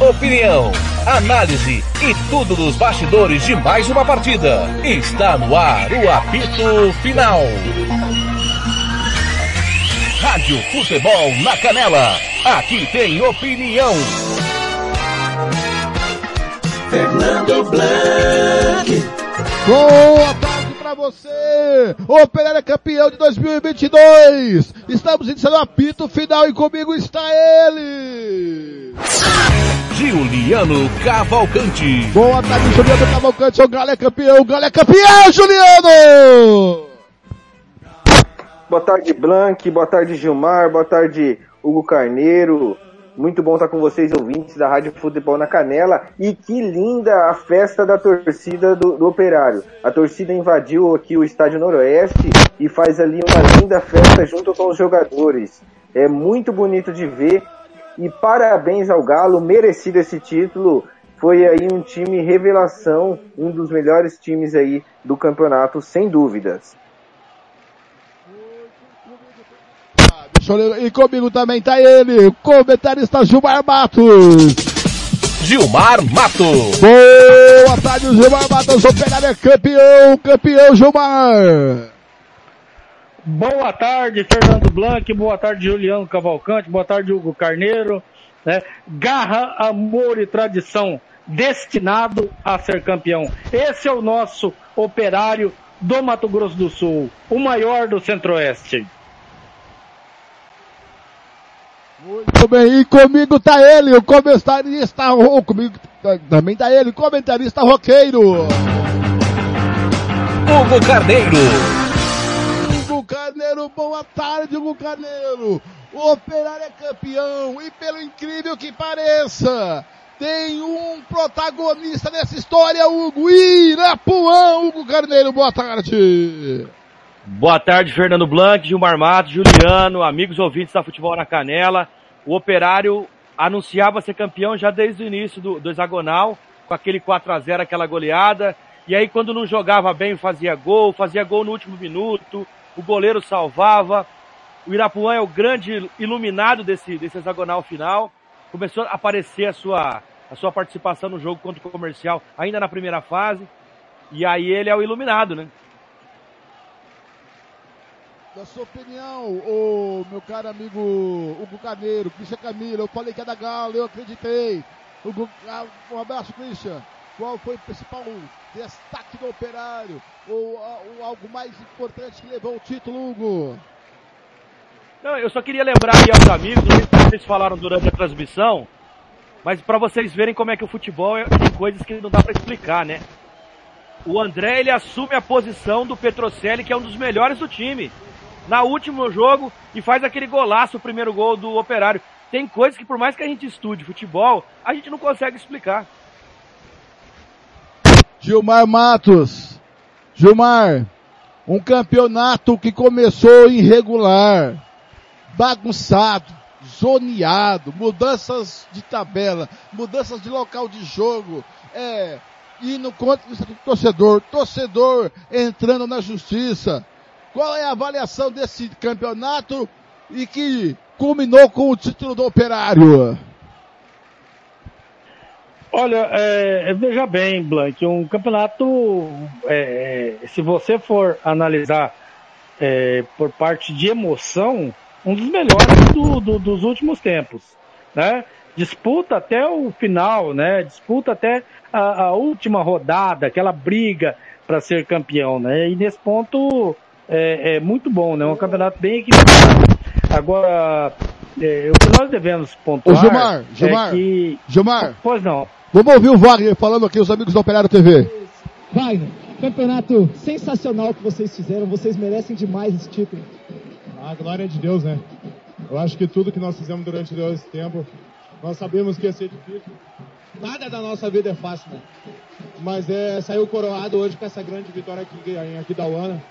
opinião, análise e tudo dos bastidores de mais uma partida. Está no ar o apito final. Rádio Futebol na Canela. Aqui tem opinião. Fernando Blanc. Boa você! O Operário é campeão de 2022! Estamos iniciando o apito final e comigo está ele! Juliano Cavalcante. Boa tarde, Juliano Cavalcante. O Galo é campeão, o Galo é campeão, Juliano! Boa tarde, Blank. Boa tarde, Gilmar. Boa tarde, Hugo Carneiro. Muito bom estar com vocês, ouvintes da Rádio Futebol na Canela. E que linda a festa da torcida do, do, Operário. A torcida invadiu aqui o Estádio Noroeste e faz ali uma linda festa junto com os jogadores. É muito bonito de ver. E parabéns ao Galo, merecido esse título. Foi aí um time revelação, um dos melhores times aí do campeonato, sem dúvidas. E comigo também tá ele, o comentarista Gilmar Matos. Gilmar Matos. Boa tarde, Gilmar Matos. Operário é campeão, campeão Gilmar. Boa tarde, Fernando Blanc. Boa tarde, Juliano Cavalcante. Boa tarde, Hugo Carneiro. Né? Garra, amor e tradição, destinado a ser campeão. Esse é o nosso operário do Mato Grosso do Sul, o maior do Centro-Oeste. Muito bem, e comigo tá ele, o comentarista, ou comigo também tá ele, o comentarista roqueiro. Hugo Carneiro. Hugo Carneiro, boa tarde, Hugo Carneiro. O Operário é campeão e pelo incrível que pareça, tem um protagonista nessa história, Hugo Irapuã, Hugo Carneiro, boa tarde. Boa tarde, Fernando Blanc, Gilmar Matos, Juliano, amigos ouvintes da Futebol na Canela. O Operário anunciava ser campeão já desde o início do, do hexagonal, com aquele 4 a 0 aquela goleada. E aí quando não jogava bem fazia gol, fazia gol no último minuto, o goleiro salvava. O Irapuã é o grande iluminado desse, desse hexagonal final. Começou a aparecer a sua, a sua participação no jogo contra o comercial ainda na primeira fase. E aí ele é o iluminado, né? Da sua opinião, o meu caro amigo Hugo Carneiro, Cristian Camilo, eu falei que é da Galo, eu acreditei. Hugo, um abraço, Cristian. Qual foi o principal destaque do operário? Ou, ou algo mais importante que levou o título, Hugo? Não, eu só queria lembrar aí aos amigos, não sei se vocês falaram durante a transmissão, mas para vocês verem como é que o futebol é coisas que não dá para explicar, né? O André, ele assume a posição do Petrocelli, que é um dos melhores do time na último jogo e faz aquele golaço, o primeiro gol do Operário. Tem coisas que por mais que a gente estude futebol, a gente não consegue explicar. Gilmar Matos. Gilmar, um campeonato que começou irregular, bagunçado, zoneado, mudanças de tabela, mudanças de local de jogo, é, indo contra o torcedor, torcedor entrando na justiça, qual é a avaliação desse campeonato e que culminou com o título do Operário? Olha, é, veja bem, Blank, um campeonato, é, se você for analisar é, por parte de emoção, um dos melhores do, do, dos últimos tempos, né? Disputa até o final, né? Disputa até a, a última rodada, aquela briga para ser campeão, né? E nesse ponto é, é muito bom, né? Um campeonato bem equilibrado. Agora, é, o que nós devemos pontuar Ô, Gilmar, Gilmar, é que... Gilmar. Pois não. Vamos ouvir o Wagner falando aqui, os amigos do Operário TV. Wagner, campeonato sensacional que vocês fizeram, vocês merecem demais esse título. A glória é de Deus, né? Eu acho que tudo que nós fizemos durante todo esse tempo, nós sabemos que ia ser difícil. Nada da nossa vida é fácil, né? Mas é, saiu coroado hoje com essa grande vitória aqui em Aquidauana.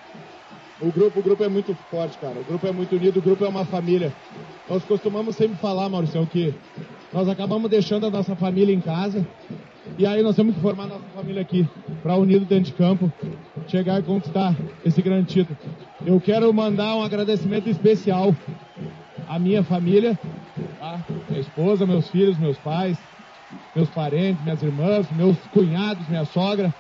O grupo, o grupo é muito forte, cara. O grupo é muito unido, o grupo é uma família. Nós costumamos sempre falar, Maurício, que nós acabamos deixando a nossa família em casa e aí nós temos que formar a nossa família aqui, para unido dentro de campo, chegar e conquistar esse grande título. Eu quero mandar um agradecimento especial à minha família, Tá? Minha esposa, meus filhos, meus pais, meus parentes, minhas irmãs, meus cunhados, minha sogra.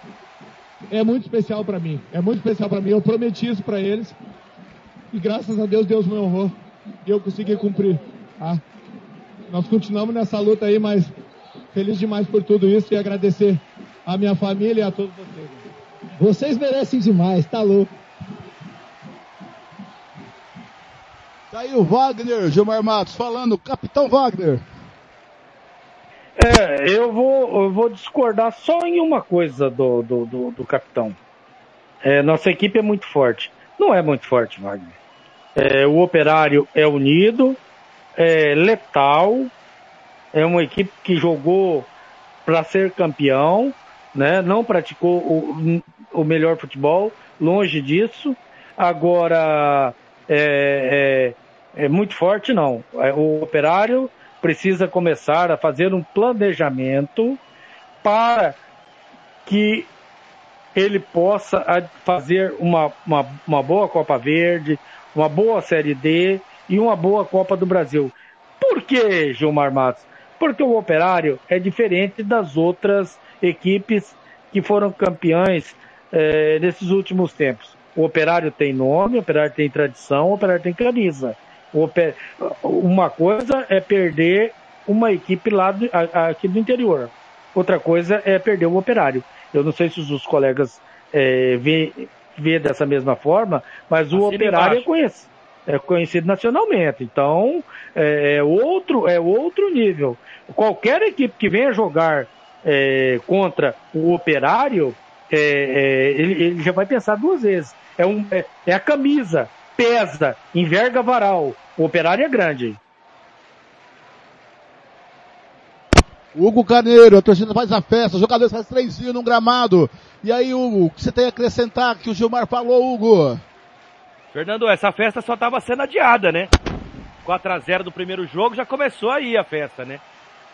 É muito especial para mim. É muito especial para mim. Eu prometi isso para eles. E graças a Deus, Deus me honrou. E eu consegui cumprir. Tá? Nós continuamos nessa luta aí, mas feliz demais por tudo isso e agradecer a minha família e a todos vocês. Vocês merecem demais, tá louco. Tá aí o Wagner, Gilmar Matos, falando, Capitão Wagner. É, eu vou, eu vou discordar só em uma coisa do, do, do, do capitão. É, nossa equipe é muito forte. Não é muito forte, Wagner. É, o operário é unido, é letal, é uma equipe que jogou para ser campeão, né? não praticou o, o melhor futebol, longe disso. Agora, é, é, é muito forte, não. É, o operário precisa começar a fazer um planejamento para que ele possa fazer uma, uma, uma boa Copa Verde, uma boa Série D e uma boa Copa do Brasil. Por que, Gilmar Matos? Porque o Operário é diferente das outras equipes que foram campeões é, nesses últimos tempos. O Operário tem nome, o Operário tem tradição, o Operário tem camisa. Uma coisa é perder uma equipe lá do, aqui do interior. Outra coisa é perder o Operário. Eu não sei se os colegas é, vê, vê dessa mesma forma, mas o Operário é conhecido, é conhecido nacionalmente. Então, é, é outro, é outro nível. Qualquer equipe que venha jogar é, contra o Operário, é, é, ele, ele, já vai pensar duas vezes. É, um, é, é a camisa, pesa, enverga varal. O Operário é grande. Hugo Carneiro, a torcida faz a festa, os jogadores fazem trenzinho no gramado. E aí, Hugo, o que você tem a acrescentar que o Gilmar falou, Hugo? Fernando, essa festa só estava sendo adiada, né? 4x0 do primeiro jogo, já começou aí a festa, né?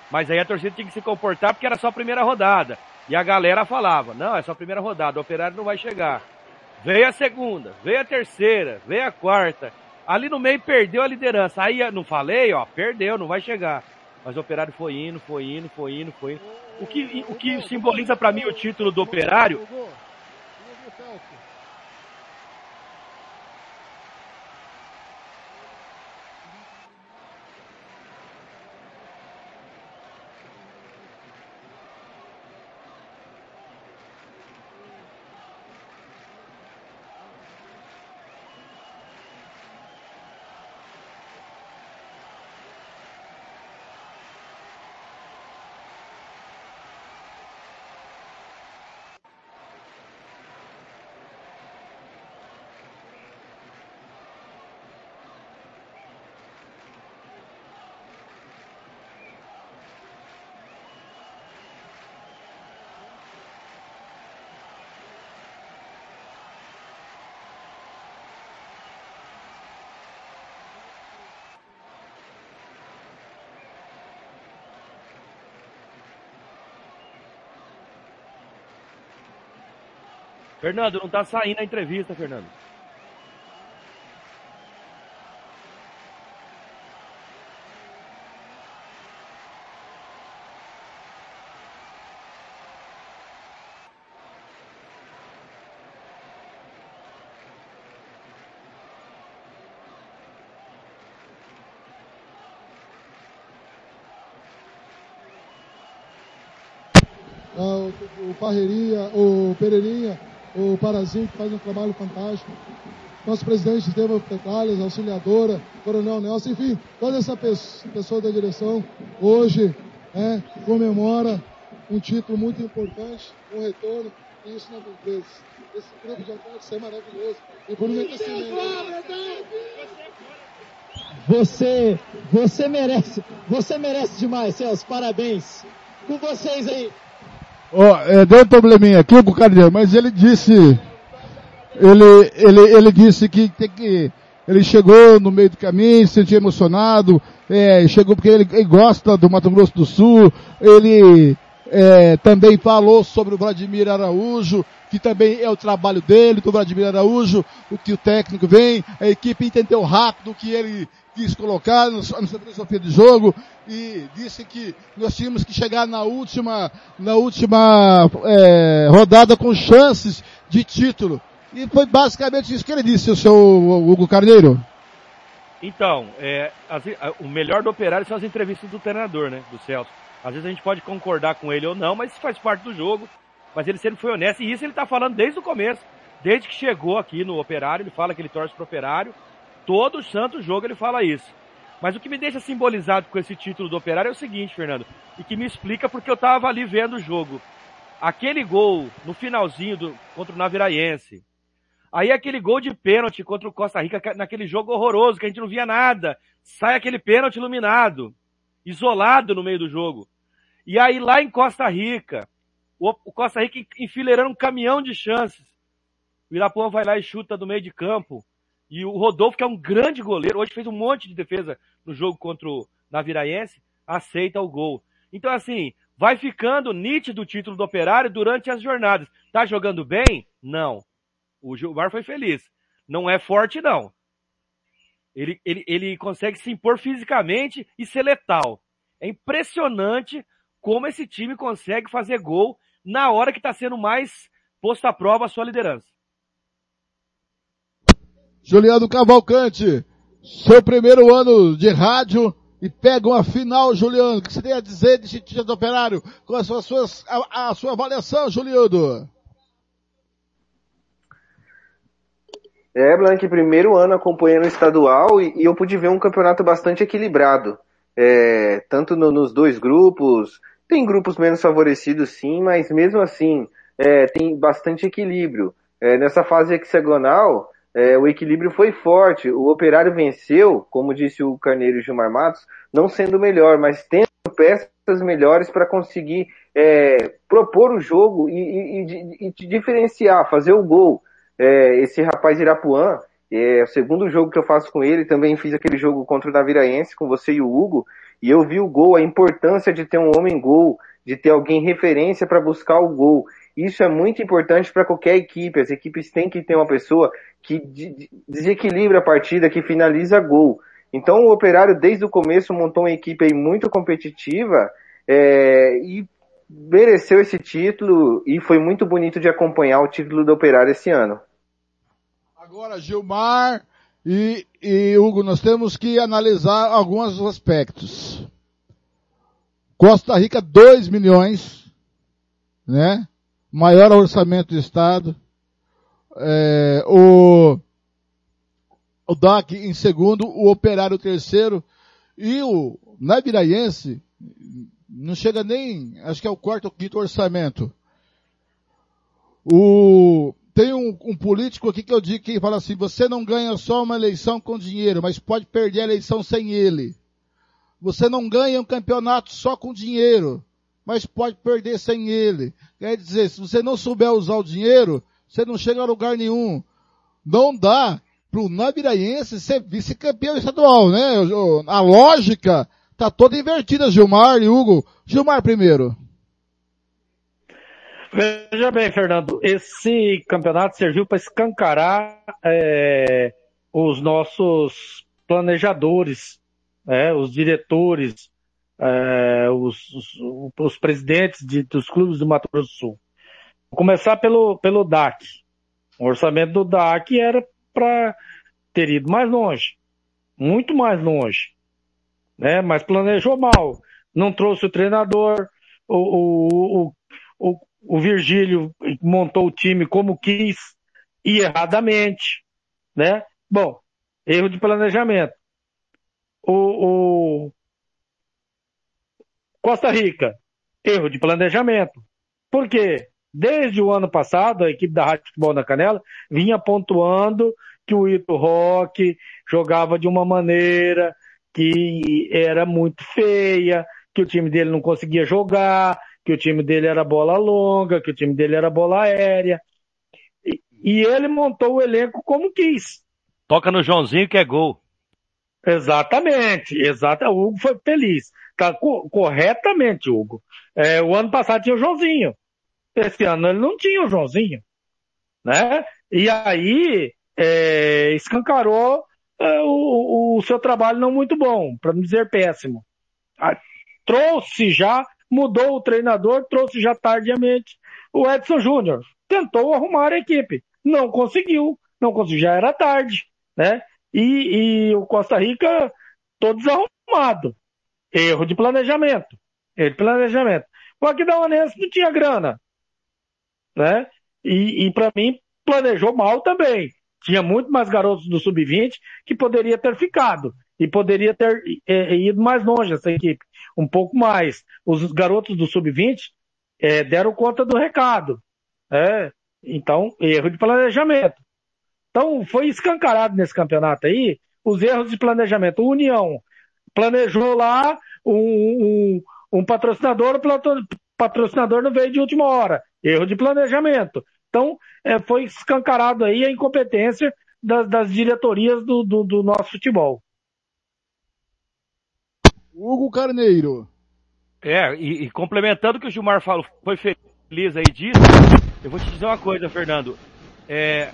Mas aí a torcida tinha que se comportar porque era só a primeira rodada. E a galera falava, não, é só a primeira rodada, o operário não vai chegar. Veio a segunda, veio a terceira, veio a quarta. Ali no meio perdeu a liderança. Aí, não falei, ó, perdeu, não vai chegar. Mas o Operário foi indo, foi indo, foi indo, foi indo. O que, o que simboliza para mim o título do Operário Fernando, não tá saindo a entrevista, Fernando. Ah, o Parreirinha, o Pereirinha, o Parazinho, que faz um trabalho fantástico. Nosso presidente Estevam Petales, auxiliadora, Coronel Nelson, enfim, toda essa pessoa da direção hoje é, comemora um título muito importante, um retorno, e isso não empresa. Esse grupo de atletas é maravilhoso. E por mim Você, você merece, você merece demais, Celso, parabéns. Com vocês aí. Oh, é, deu um probleminha aqui com o Carneiro, mas ele disse, ele, ele, ele disse que tem que, ele chegou no meio do caminho, se sentiu emocionado, é, chegou porque ele, ele, gosta do Mato Grosso do Sul, ele é, também falou sobre o Vladimir Araújo, que também é o trabalho dele, do Vladimir Araújo, o que o técnico vem, a equipe entendeu rápido que ele quis colocar no, no seu filosofia de jogo e disse que nós tínhamos que chegar na última, na última é, rodada com chances de título. E foi basicamente isso que ele disse, o seu Hugo Carneiro. Então, é, as, o melhor do operário são as entrevistas do treinador, né? Do Celso. Às vezes a gente pode concordar com ele ou não, mas isso faz parte do jogo. Mas ele sempre foi honesto, e isso ele está falando desde o começo. Desde que chegou aqui no operário, ele fala que ele torce pro operário. Todo santo jogo ele fala isso. Mas o que me deixa simbolizado com esse título do operário é o seguinte, Fernando, e que me explica porque eu estava ali vendo o jogo. Aquele gol no finalzinho do, contra o Naviraense, Aí aquele gol de pênalti contra o Costa Rica, naquele jogo horroroso, que a gente não via nada. Sai aquele pênalti iluminado, isolado no meio do jogo. E aí lá em Costa Rica, o, Costa Rica enfileirando um caminhão de chances. O Irapuã vai lá e chuta do meio de campo. E o Rodolfo, que é um grande goleiro, hoje fez um monte de defesa no jogo contra o Naviraense, aceita o gol. Então assim, vai ficando nítido o título do Operário durante as jornadas. Tá jogando bem? Não. O Gilmar foi feliz. Não é forte, não. Ele, ele, ele consegue se impor fisicamente e ser letal. É impressionante como esse time consegue fazer gol na hora que está sendo mais posto à prova a sua liderança. Juliano Cavalcante, seu primeiro ano de rádio e pega uma final, Juliano. O que você tem a dizer de título do Operário? Com as suas, a, a sua avaliação, Juliano? É, Blank, primeiro ano acompanhando o estadual e, e eu pude ver um campeonato bastante equilibrado. É, tanto no, nos dois grupos, tem grupos menos favorecidos sim, mas mesmo assim é, tem bastante equilíbrio. É, nessa fase hexagonal, é, o equilíbrio foi forte. O Operário venceu, como disse o Carneiro Gilmar Matos, não sendo melhor, mas tendo peças melhores para conseguir é, propor o jogo e, e, e, e diferenciar, fazer o gol é, esse rapaz Irapuã, é o segundo jogo que eu faço com ele, também fiz aquele jogo contra o Naviraense com você e o Hugo, e eu vi o gol, a importância de ter um homem gol, de ter alguém referência para buscar o gol. Isso é muito importante para qualquer equipe. As equipes têm que ter uma pessoa que desequilibra a partida, que finaliza gol. Então o Operário desde o começo montou uma equipe aí muito competitiva é, e mereceu esse título e foi muito bonito de acompanhar o título do Operário esse ano. Agora, Gilmar e, e Hugo, nós temos que analisar alguns aspectos. Costa Rica, 2 milhões, né? Maior orçamento do Estado. É, o, o DAC em segundo, o Operário terceiro e o Naviraense não chega nem, acho que é o quarto ou quinto orçamento. O, tem um, um, político aqui que eu digo que fala assim, você não ganha só uma eleição com dinheiro, mas pode perder a eleição sem ele. Você não ganha um campeonato só com dinheiro, mas pode perder sem ele. Quer dizer, se você não souber usar o dinheiro, você não chega a lugar nenhum. Não dá pro Naviraense ser vice-campeão estadual, né? A lógica tá toda invertida, Gilmar e Hugo. Gilmar primeiro. Veja bem, Fernando, esse campeonato serviu para escancarar é, os nossos planejadores, é, os diretores, é, os, os, os, presidentes de, dos clubes do Mato Grosso do Sul. Vou começar pelo, pelo DAC. O orçamento do DAC era para ter ido mais longe, muito mais longe, né? Mas planejou mal, não trouxe o treinador, o, o, o, o o Virgílio montou o time como quis e erradamente, né? Bom, erro de planejamento. O, o Costa Rica, erro de planejamento. Por quê? Desde o ano passado, a equipe da Rádio Futebol na Canela vinha pontuando que o Ito Rock jogava de uma maneira que era muito feia, que o time dele não conseguia jogar, que o time dele era bola longa, que o time dele era bola aérea. E, e ele montou o elenco como quis. Toca no Joãozinho que é gol. Exatamente, exato. O Hugo foi feliz. Tá co corretamente, Hugo. É, o ano passado tinha o Joãozinho. Esse ano ele não tinha o Joãozinho. Né? E aí, é, escancarou é, o, o, seu trabalho não muito bom, para não dizer péssimo. Ah, trouxe já, mudou o treinador, trouxe já tardiamente o Edson Júnior. Tentou arrumar a equipe. Não conseguiu. Não conseguiu. Já era tarde, né? E, e o Costa Rica todo desarrumado. Erro de planejamento. Erro de planejamento. O Aquidauanense não tinha grana. Né? E, e para mim, planejou mal também. Tinha muito mais garotos do Sub-20 que poderia ter ficado. E poderia ter é, ido mais longe essa equipe. Um pouco mais. Os garotos do Sub-20 é, deram conta do recado. É, então, erro de planejamento. Então, foi escancarado nesse campeonato aí os erros de planejamento. O União planejou lá um, um, um patrocinador, o patrocinador não veio de última hora. Erro de planejamento. Então, é, foi escancarado aí a incompetência das, das diretorias do, do, do, nosso futebol. Hugo Carneiro. É, e, e complementando o que o Gilmar falou, foi feliz aí disso, eu vou te dizer uma coisa, Fernando. É,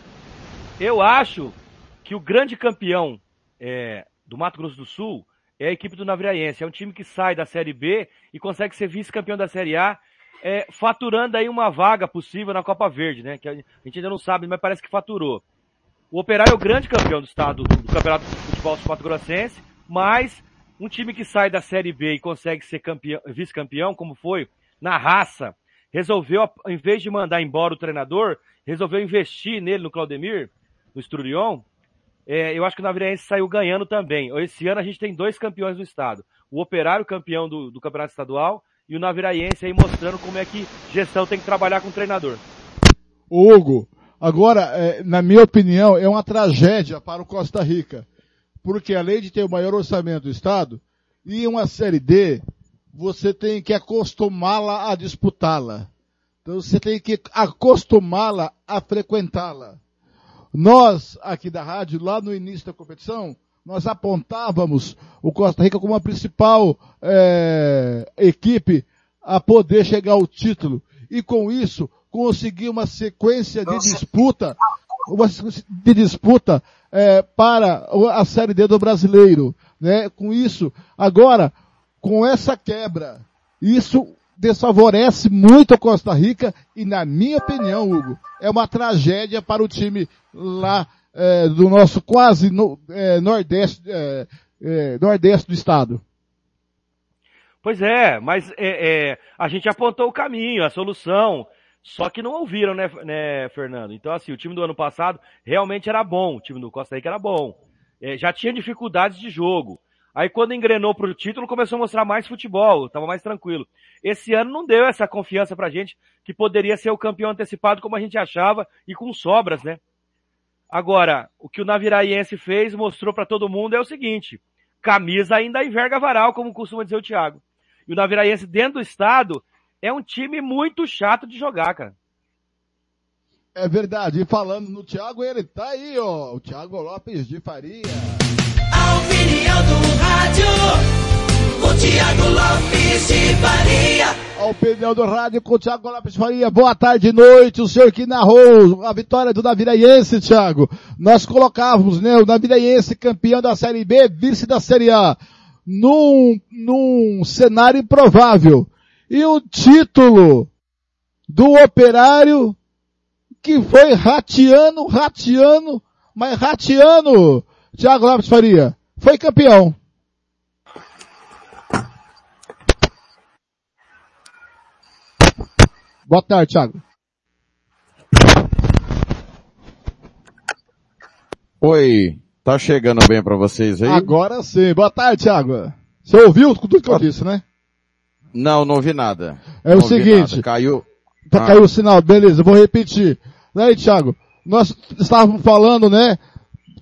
eu acho que o grande campeão é, do Mato Grosso do Sul é a equipe do Naviraense. É um time que sai da Série B e consegue ser vice-campeão da Série A, é, faturando aí uma vaga possível na Copa Verde, né? Que a gente ainda não sabe, mas parece que faturou. O Operário é o grande campeão do estado do Campeonato de Futebol Mato Grossense, mas um time que sai da Série B e consegue ser vice-campeão, como foi na raça, resolveu, em vez de mandar embora o treinador, resolveu investir nele no Claudemir, no Estrurion, é, eu acho que o Naviraense saiu ganhando também. Esse ano a gente tem dois campeões do estado. O Operário, campeão do, do Campeonato Estadual, e o Naviraense aí mostrando como é que gestão tem que trabalhar com o treinador. Hugo, agora, é, na minha opinião, é uma tragédia para o Costa Rica. Porque além de ter o maior orçamento do estado, e uma Série D, você tem que acostumá-la a disputá-la. Então você tem que acostumá-la a frequentá-la. Nós, aqui da rádio, lá no início da competição, nós apontávamos o Costa Rica como a principal é, equipe a poder chegar ao título. E com isso, conseguir uma sequência de disputa, uma de disputa é, para a Série D do brasileiro. Né? Com isso, agora, com essa quebra, isso desfavorece muito a Costa Rica e, na minha opinião, Hugo, é uma tragédia para o time lá é, do nosso quase no, é, nordeste, é, é nordeste do estado. Pois é, mas é, é, a gente apontou o caminho, a solução, só que não ouviram, né, né, Fernando? Então, assim, o time do ano passado realmente era bom, o time do Costa Rica era bom. já tinha dificuldades de jogo. Aí quando engrenou pro título, começou a mostrar mais futebol, tava mais tranquilo. Esse ano não deu essa confiança pra gente que poderia ser o campeão antecipado como a gente achava e com sobras, né? Agora, o que o Naviraiense fez, mostrou para todo mundo é o seguinte, camisa ainda enverga varal, como costuma dizer o Thiago. E o Naviraiense dentro do estado é um time muito chato de jogar, cara. É verdade. E falando no Thiago, ele tá aí, ó. O Thiago Lopes de Faria opinião do rádio. O Thiago Lopes de Faria. A opinião do rádio com o Thiago Lopes Faria. Boa tarde e noite. O senhor que narrou a vitória do Naviraense, Thiago. Nós colocávamos, né, o Naviraense campeão da Série B, vice da Série A. Num, num cenário improvável. E o título do operário que foi rateando, rateando, mas rateando, Thiago Lopes Faria foi campeão. Boa tarde, Thiago. Oi, tá chegando bem para vocês aí? Agora sim. Boa tarde, Thiago. Você ouviu tudo que eu disse, né? Não, não ouvi nada. É não o seguinte. Caiu. Tá, ah. Caiu o sinal, beleza, vou repetir. Aí, Thiago, nós estávamos falando, né,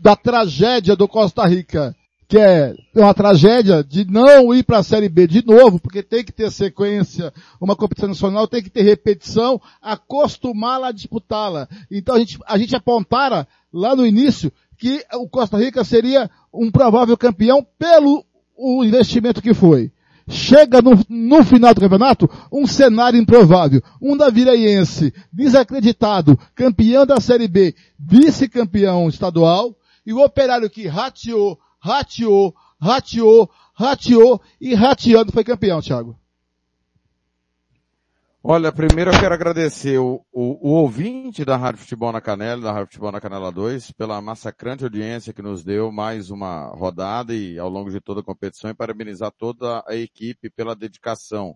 da tragédia do Costa Rica que é uma tragédia de não ir para a Série B de novo, porque tem que ter sequência, uma competição nacional tem que ter repetição, acostumá-la a disputá-la. Então a gente, a gente apontara lá no início que o Costa Rica seria um provável campeão pelo o investimento que foi. Chega no, no final do campeonato um cenário improvável. Um Daviraiense desacreditado, campeão da Série B, vice-campeão estadual, E o operário que rateou, rateou, rateou, rateou e rateando foi campeão, Thiago. Olha, primeiro eu quero agradecer o, o, o, ouvinte da Rádio Futebol na Canela, da Rádio Futebol na Canela 2, pela massacrante audiência que nos deu mais uma rodada e ao longo de toda a competição e parabenizar toda a equipe pela dedicação.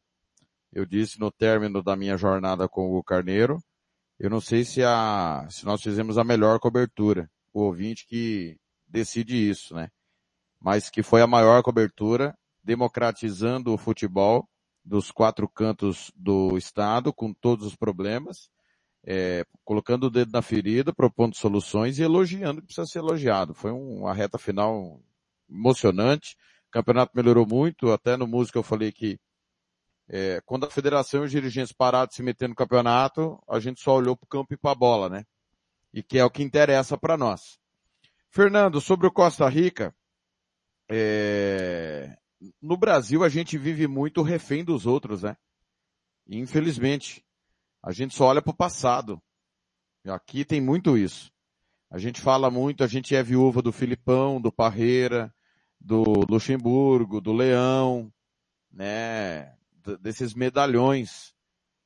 Eu disse no término da minha jornada com o Carneiro, eu não sei se a, se nós fizemos a melhor cobertura. O ouvinte que decide isso, né? Mas que foi a maior cobertura, democratizando o futebol, dos quatro cantos do Estado, com todos os problemas, é, colocando o dedo na ferida, propondo soluções e elogiando que precisa ser elogiado. Foi uma reta final emocionante. O campeonato melhorou muito, até no músico eu falei que é, quando a federação e os dirigentes pararam de se meter no campeonato, a gente só olhou para o campo e para a bola, né? E que é o que interessa para nós. Fernando, sobre o Costa Rica, é, no Brasil a gente vive muito refém dos outros, né? Infelizmente. A gente só olha para o passado. Aqui tem muito isso. A gente fala muito, a gente é viúva do Filipão, do Parreira, do Luxemburgo, do Leão, né? Desses medalhões.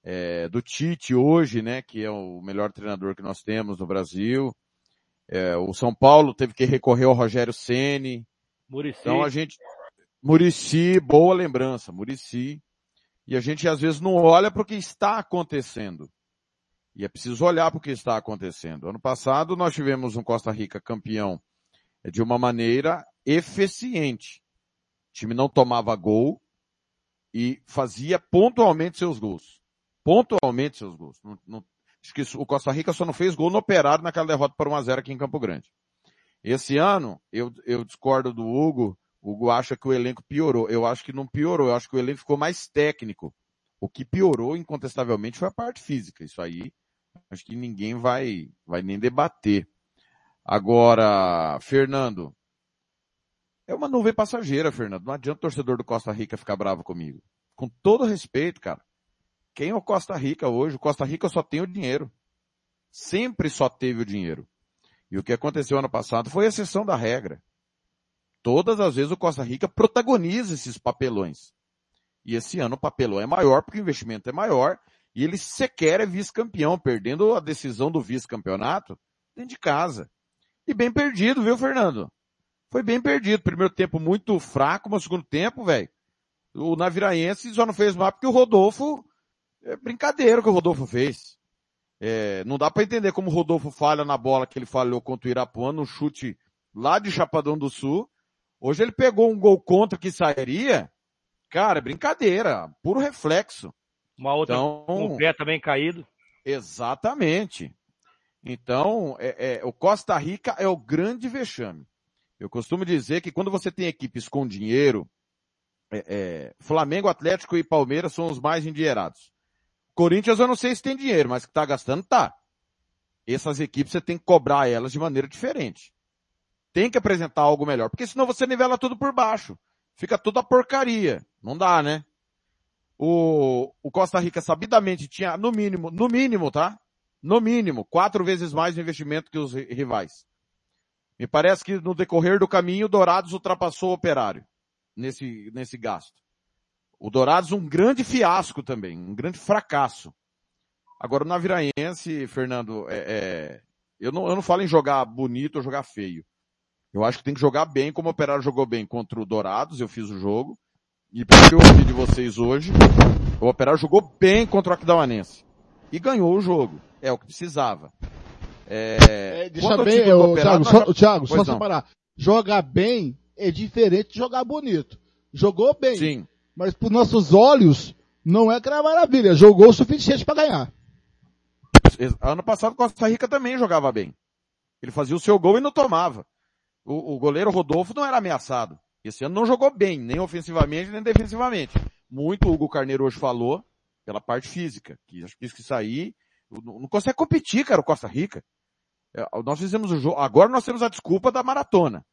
É, do Tite hoje, né? Que é o melhor treinador que nós temos no Brasil. É, o São Paulo teve que recorrer ao Rogério Ceni. Muricy. Então a gente, Murici, boa lembrança, Murici. E a gente às vezes não olha para o que está acontecendo. E é preciso olhar para o que está acontecendo. Ano passado nós tivemos um Costa Rica campeão de uma maneira eficiente. O time não tomava gol e fazia pontualmente seus gols. Pontualmente seus gols. Não, não, acho que o Costa Rica só não fez gol no operário naquela derrota por 1x0 aqui em Campo Grande. Esse ano, eu, eu discordo do Hugo, o Hugo acha que o elenco piorou. Eu acho que não piorou, eu acho que o elenco ficou mais técnico. O que piorou, incontestavelmente, foi a parte física. Isso aí, acho que ninguém vai, vai nem debater. Agora, Fernando, é uma nuvem passageira, Fernando. Não adianta o torcedor do Costa Rica ficar bravo comigo. Com todo respeito, cara. Quem é o Costa Rica hoje? O Costa Rica só tem o dinheiro. Sempre só teve o dinheiro. E o que aconteceu ano passado foi a exceção da regra. Todas as vezes o Costa Rica protagoniza esses papelões. E esse ano o papelão é maior porque o investimento é maior e ele sequer é vice-campeão, perdendo a decisão do vice-campeonato dentro de casa. E bem perdido, viu, Fernando? Foi bem perdido. Primeiro tempo muito fraco, mas segundo tempo, velho, o Naviraense só não fez mais porque o Rodolfo, é brincadeira o que o Rodolfo fez. É, não dá para entender como o Rodolfo falha na bola que ele falhou contra o Irapuã, no chute lá de Chapadão do Sul, Hoje ele pegou um gol contra que sairia. Cara, brincadeira, puro reflexo. Uma outra então, com o pé também caído. Exatamente. Então, é, é, o Costa Rica é o grande vexame. Eu costumo dizer que quando você tem equipes com dinheiro, é, é Flamengo, Atlético e Palmeiras são os mais endinheirados. Corinthians eu não sei se tem dinheiro, mas que tá gastando, tá. Essas equipes você tem que cobrar elas de maneira diferente tem que apresentar algo melhor, porque senão você nivela tudo por baixo. Fica tudo a porcaria. Não dá, né? O, o Costa Rica sabidamente tinha, no mínimo, no mínimo, tá? No mínimo, quatro vezes mais investimento que os rivais. Me parece que no decorrer do caminho, Dourados ultrapassou o Operário nesse, nesse gasto. O Dourados um grande fiasco também, um grande fracasso. Agora o Naviraense, Fernando, é, é, eu, não, eu não falo em jogar bonito ou jogar feio. Eu acho que tem que jogar bem, como o Operário jogou bem contra o Dourados, eu fiz o jogo. E pelo que eu ouvi de vocês hoje, o Operário jogou bem contra o Aquidauanense. E ganhou o jogo. É o que precisava. É, é deixa bem, o, Thiago, só, já... Thiago, só separar. Jogar bem é diferente de jogar bonito. Jogou bem. Sim. Mas para nossos olhos, não é que era maravilha. Jogou o suficiente para ganhar. Ano passado Costa Rica também jogava bem. Ele fazia o seu gol e não tomava o, o goleiro Rodolfo não era ameaçado. Esse ano não jogou bem, nem ofensivamente, nem defensivamente. Muito o Hugo Carneiro hoje falou pela parte física, que acho que isso que sair, não, não consegue competir, cara, o Costa Rica. É, nós fizemos o jogo, agora nós temos a desculpa da maratona.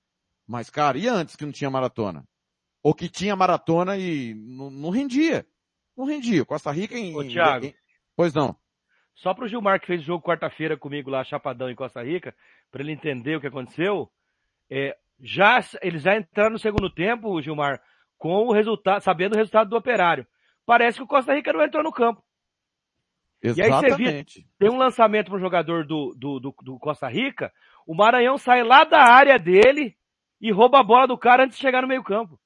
Mas, cara, e antes que não tinha maratona? Ou que tinha maratona e não, não rendia. Não rendia. Costa Rica em, Ô, Thiago, em, Pois não. Só pro Gilmar que fez o jogo quarta-feira comigo lá, Chapadão em Costa Rica, para ele entender o que aconteceu, é, já, eles já entraram no segundo tempo, Gilmar, com o resultado, sabendo o resultado do operário. Parece que o Costa Rica não entrou no campo. Exatamente. E aí você vê, tem um lançamento para um jogador do, do, do, do Costa Rica, o Maranhão sai lá da área dele e rouba a bola do cara antes de chegar no meio campo.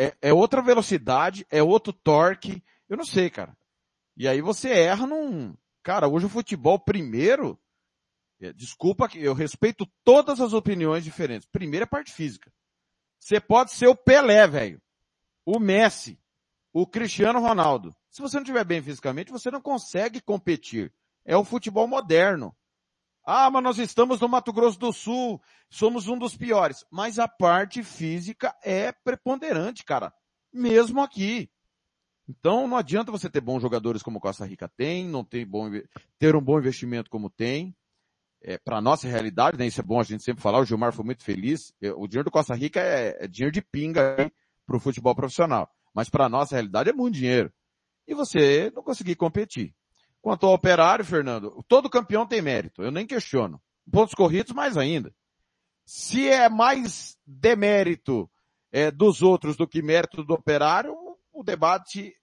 É, é outra velocidade, é outro torque, eu não sei, cara. E aí você erra num, cara, hoje o futebol primeiro, é, desculpa que eu respeito todas as opiniões diferentes. Primeiro é parte física. Você pode ser o Pelé, velho. O Messi. O Cristiano Ronaldo. Se você não estiver bem fisicamente, você não consegue competir. É o futebol moderno. Ah, mas nós estamos no Mato Grosso do Sul, somos um dos piores. Mas a parte física é preponderante, cara. Mesmo aqui. Então não adianta você ter bons jogadores como Costa Rica tem, não tem bom, ter um bom investimento como tem. É, para nossa realidade, né? Isso é bom a gente sempre falar. O Gilmar foi muito feliz. O dinheiro do Costa Rica é, é dinheiro de pinga para o futebol profissional. Mas para nossa realidade é muito dinheiro. E você não conseguir competir. Quanto ao operário, Fernando, todo campeão tem mérito, eu nem questiono. Pontos corridos, mais ainda. Se é mais demérito é, dos outros do que mérito do operário, o debate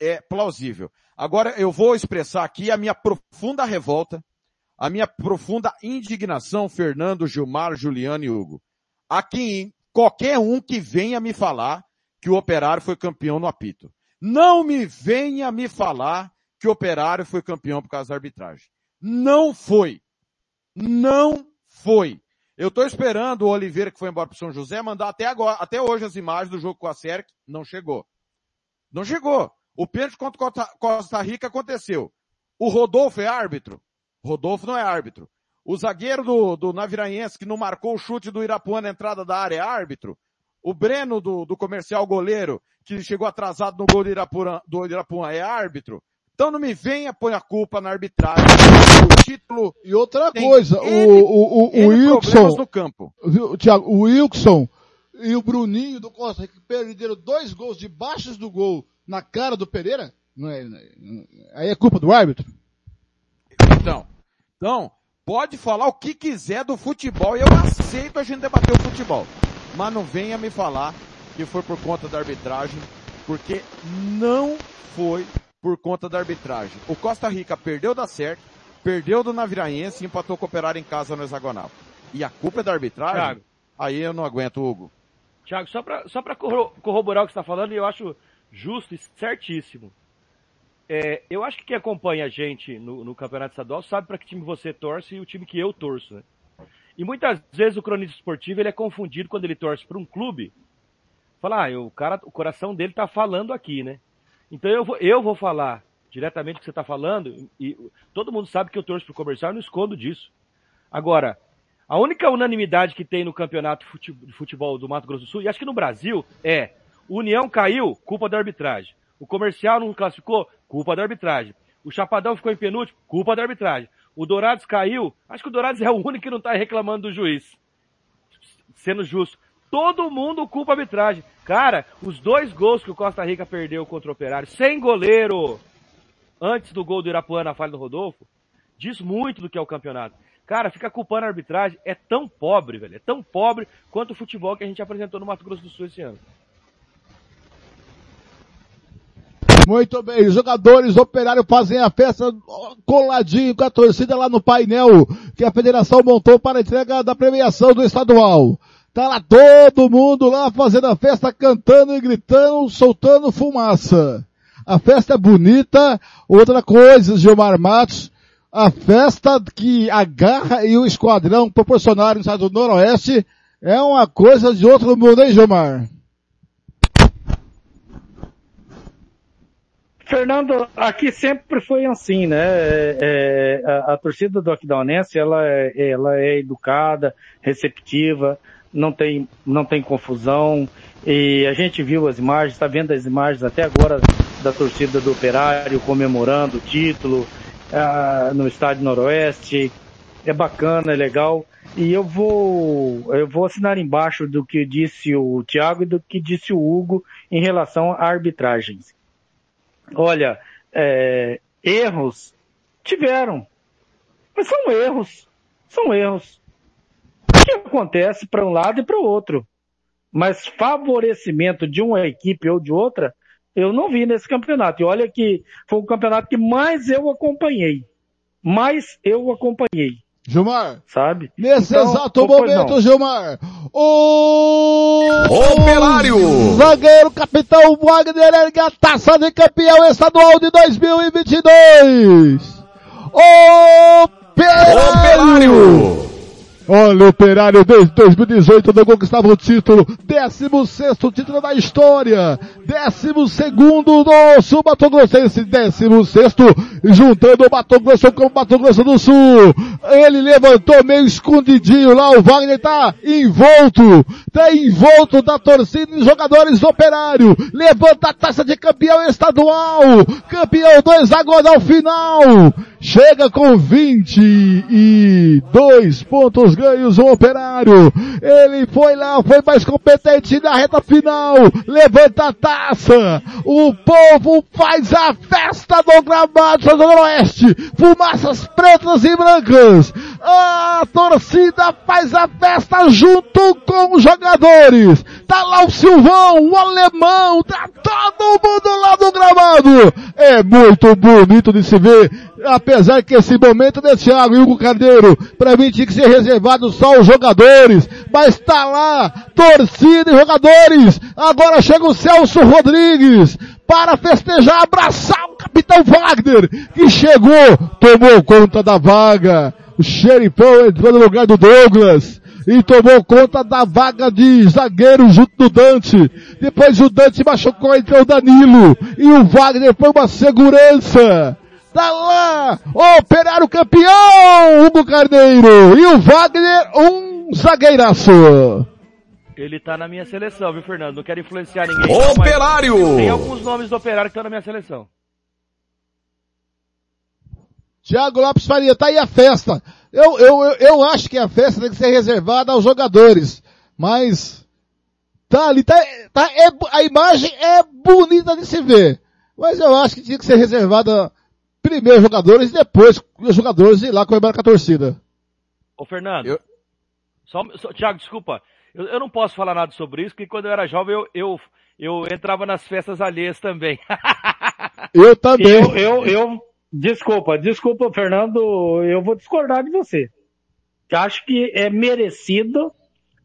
é plausível. Agora eu vou expressar aqui a minha profunda revolta, a minha profunda indignação, Fernando, Gilmar, Juliano e Hugo. Aqui, qualquer um que venha me falar que o operário foi campeão no apito. Não me venha me falar que Operário foi campeão por causa da arbitragem. Não foi. Não foi. Eu estou esperando o Oliveira, que foi embora para São José, mandar até agora, até hoje as imagens do jogo com a Serc. Não chegou. Não chegou. O pênalti contra Costa Rica aconteceu. O Rodolfo é árbitro? Rodolfo não é árbitro. O zagueiro do, do Naviraense, que não marcou o chute do Irapuã na entrada da área, é árbitro? O Breno do, do comercial goleiro, que chegou atrasado no gol do Irapuã, do Irapuã, é árbitro? Então não me venha pôr a culpa na arbitragem. O título. E outra coisa, o, o, o, o Wilson. no campo. Viu, Thiago, o Wilson e o Bruninho do Costa Rica perderam dois gols debaixo do gol na cara do Pereira. Não é, não é, aí é culpa do árbitro? Então, então, pode falar o que quiser do futebol e eu aceito a gente debater o futebol. Mas não venha me falar que foi por conta da arbitragem, porque não foi por conta da arbitragem. O Costa Rica perdeu da certo, perdeu do Naviraense e empatou com o Operário em casa no hexagonal. E a culpa é da arbitragem? Thiago. Aí eu não aguento, Hugo. Tiago, só para só pra corroborar o que você está falando, e eu acho justo e certíssimo. É, eu acho que quem acompanha a gente no, no Campeonato Estadual sabe para que time você torce e o time que eu torço, né? E muitas vezes o cronista esportivo ele é confundido quando ele torce para um clube. Fala, ah, o cara, o coração dele tá falando aqui, né? Então eu vou, eu vou falar diretamente o que você está falando, e todo mundo sabe que eu torço pro comercial e não escondo disso. Agora, a única unanimidade que tem no campeonato de futebol do Mato Grosso do Sul, e acho que no Brasil, é o União caiu, culpa da arbitragem. O comercial não classificou, culpa da arbitragem. O Chapadão ficou em penúltimo, culpa da arbitragem. O Dourados caiu, acho que o Dourados é o único que não está reclamando do juiz. Sendo justo. Todo mundo culpa a arbitragem. Cara, os dois gols que o Costa Rica perdeu contra o Operário, sem goleiro, antes do gol do Irapuã na falha do Rodolfo, diz muito do que é o campeonato. Cara, fica culpando a arbitragem, é tão pobre, velho, é tão pobre quanto o futebol que a gente apresentou no Mato Grosso do Sul esse ano. Muito bem, os jogadores operários fazem a festa coladinho com a torcida lá no painel que a federação montou para a entrega da premiação do estadual. Tá lá todo mundo lá fazendo a festa, cantando e gritando, soltando fumaça. A festa é bonita. Outra coisa, Gilmar Matos, a festa que a Garra e o Esquadrão proporcionaram no estado do Noroeste é uma coisa de outro mundo, hein, Gilmar? Fernando, aqui sempre foi assim, né? É, é, a, a, torcida do Aquidauanense, ela é, ela é educada, receptiva, não tem, não tem confusão. E a gente viu as imagens, está vendo as imagens até agora da torcida do Operário comemorando o título uh, no estádio Noroeste. É bacana, é legal. E eu vou, eu vou assinar embaixo do que disse o Thiago e do que disse o Hugo em relação a arbitragens. Olha, é, erros tiveram, mas são erros, são erros. Que acontece para um lado e para o outro. Mas favorecimento de uma equipe ou de outra, eu não vi nesse campeonato. E olha que foi o campeonato que mais eu acompanhei. Mais eu acompanhei. Gilmar, sabe? Nesse Então, exato momento, não. Gilmar, o Operário. zagueiro capitão Wagner ergue a taça de campeão estadual de 2022. Operário! Operário. Olha, o Operário desde 2018 não conquistava o título, 16 título da história, 12 do Sul Mato Grossense, 16 juntando o Mato Grosso com o Mato Grosso do Sul. Ele levantou meio escondidinho lá, o Wagner tá envolto, tá envolto da torcida e jogadores do Operário. Levanta a taça de campeão estadual, campeão do hexagonal final. Chega com 22 pontos ganhos o Operário. Ele foi lá, foi mais competente na reta final. Levanta a taça. O povo faz a festa do gramado do Oeste. Fumaças pretas e brancas. A torcida faz a festa junto com os jogadores. Tá lá o Silvão, o alemão, tá todo mundo lá no gramado. É muito bonito de se ver. Apesar que esse momento de Thiago e Hugo Carneiro, pra mim tinha que ser reservado só os jogadores, mas tá lá, torcida e jogadores. Agora chega o Celso Rodrigues para festejar, abraçar o capitão Wagner, que chegou, tomou conta da vaga. O xerifão entrou no lugar do Douglas e tomou conta da vaga de zagueiro junto do Dante. Depois o Dante machucou, entrou o Danilo e o Wagner foi uma segurança. Tá lá, operário campeão, Hugo Carneiro, e o Wagner, um zagueiraço. Ele tá na minha seleção, viu, Fernando? Não quero influenciar ninguém. não, Operário. Tem alguns nomes do Operário que estão na minha seleção. Tiago Lopes Faria, tá aí a festa. Eu, eu, eu, eu acho que a festa tem que ser reservada aos jogadores, mas tá ali, tá, tá, é, a imagem é bonita de se ver, mas eu acho que tinha que ser reservada primeiro aos jogadores e depois os jogadores ir lá comemorar com a torcida. Ô, Fernando. Eu- Só, só, Thiago, desculpa. Eu, eu não posso falar nada sobre isso, porque quando eu era jovem eu, eu, eu entrava nas festas alheias também. Eu também. Eu, eu, eu, desculpa, desculpa, Fernando, eu vou discordar de você. Acho que é merecido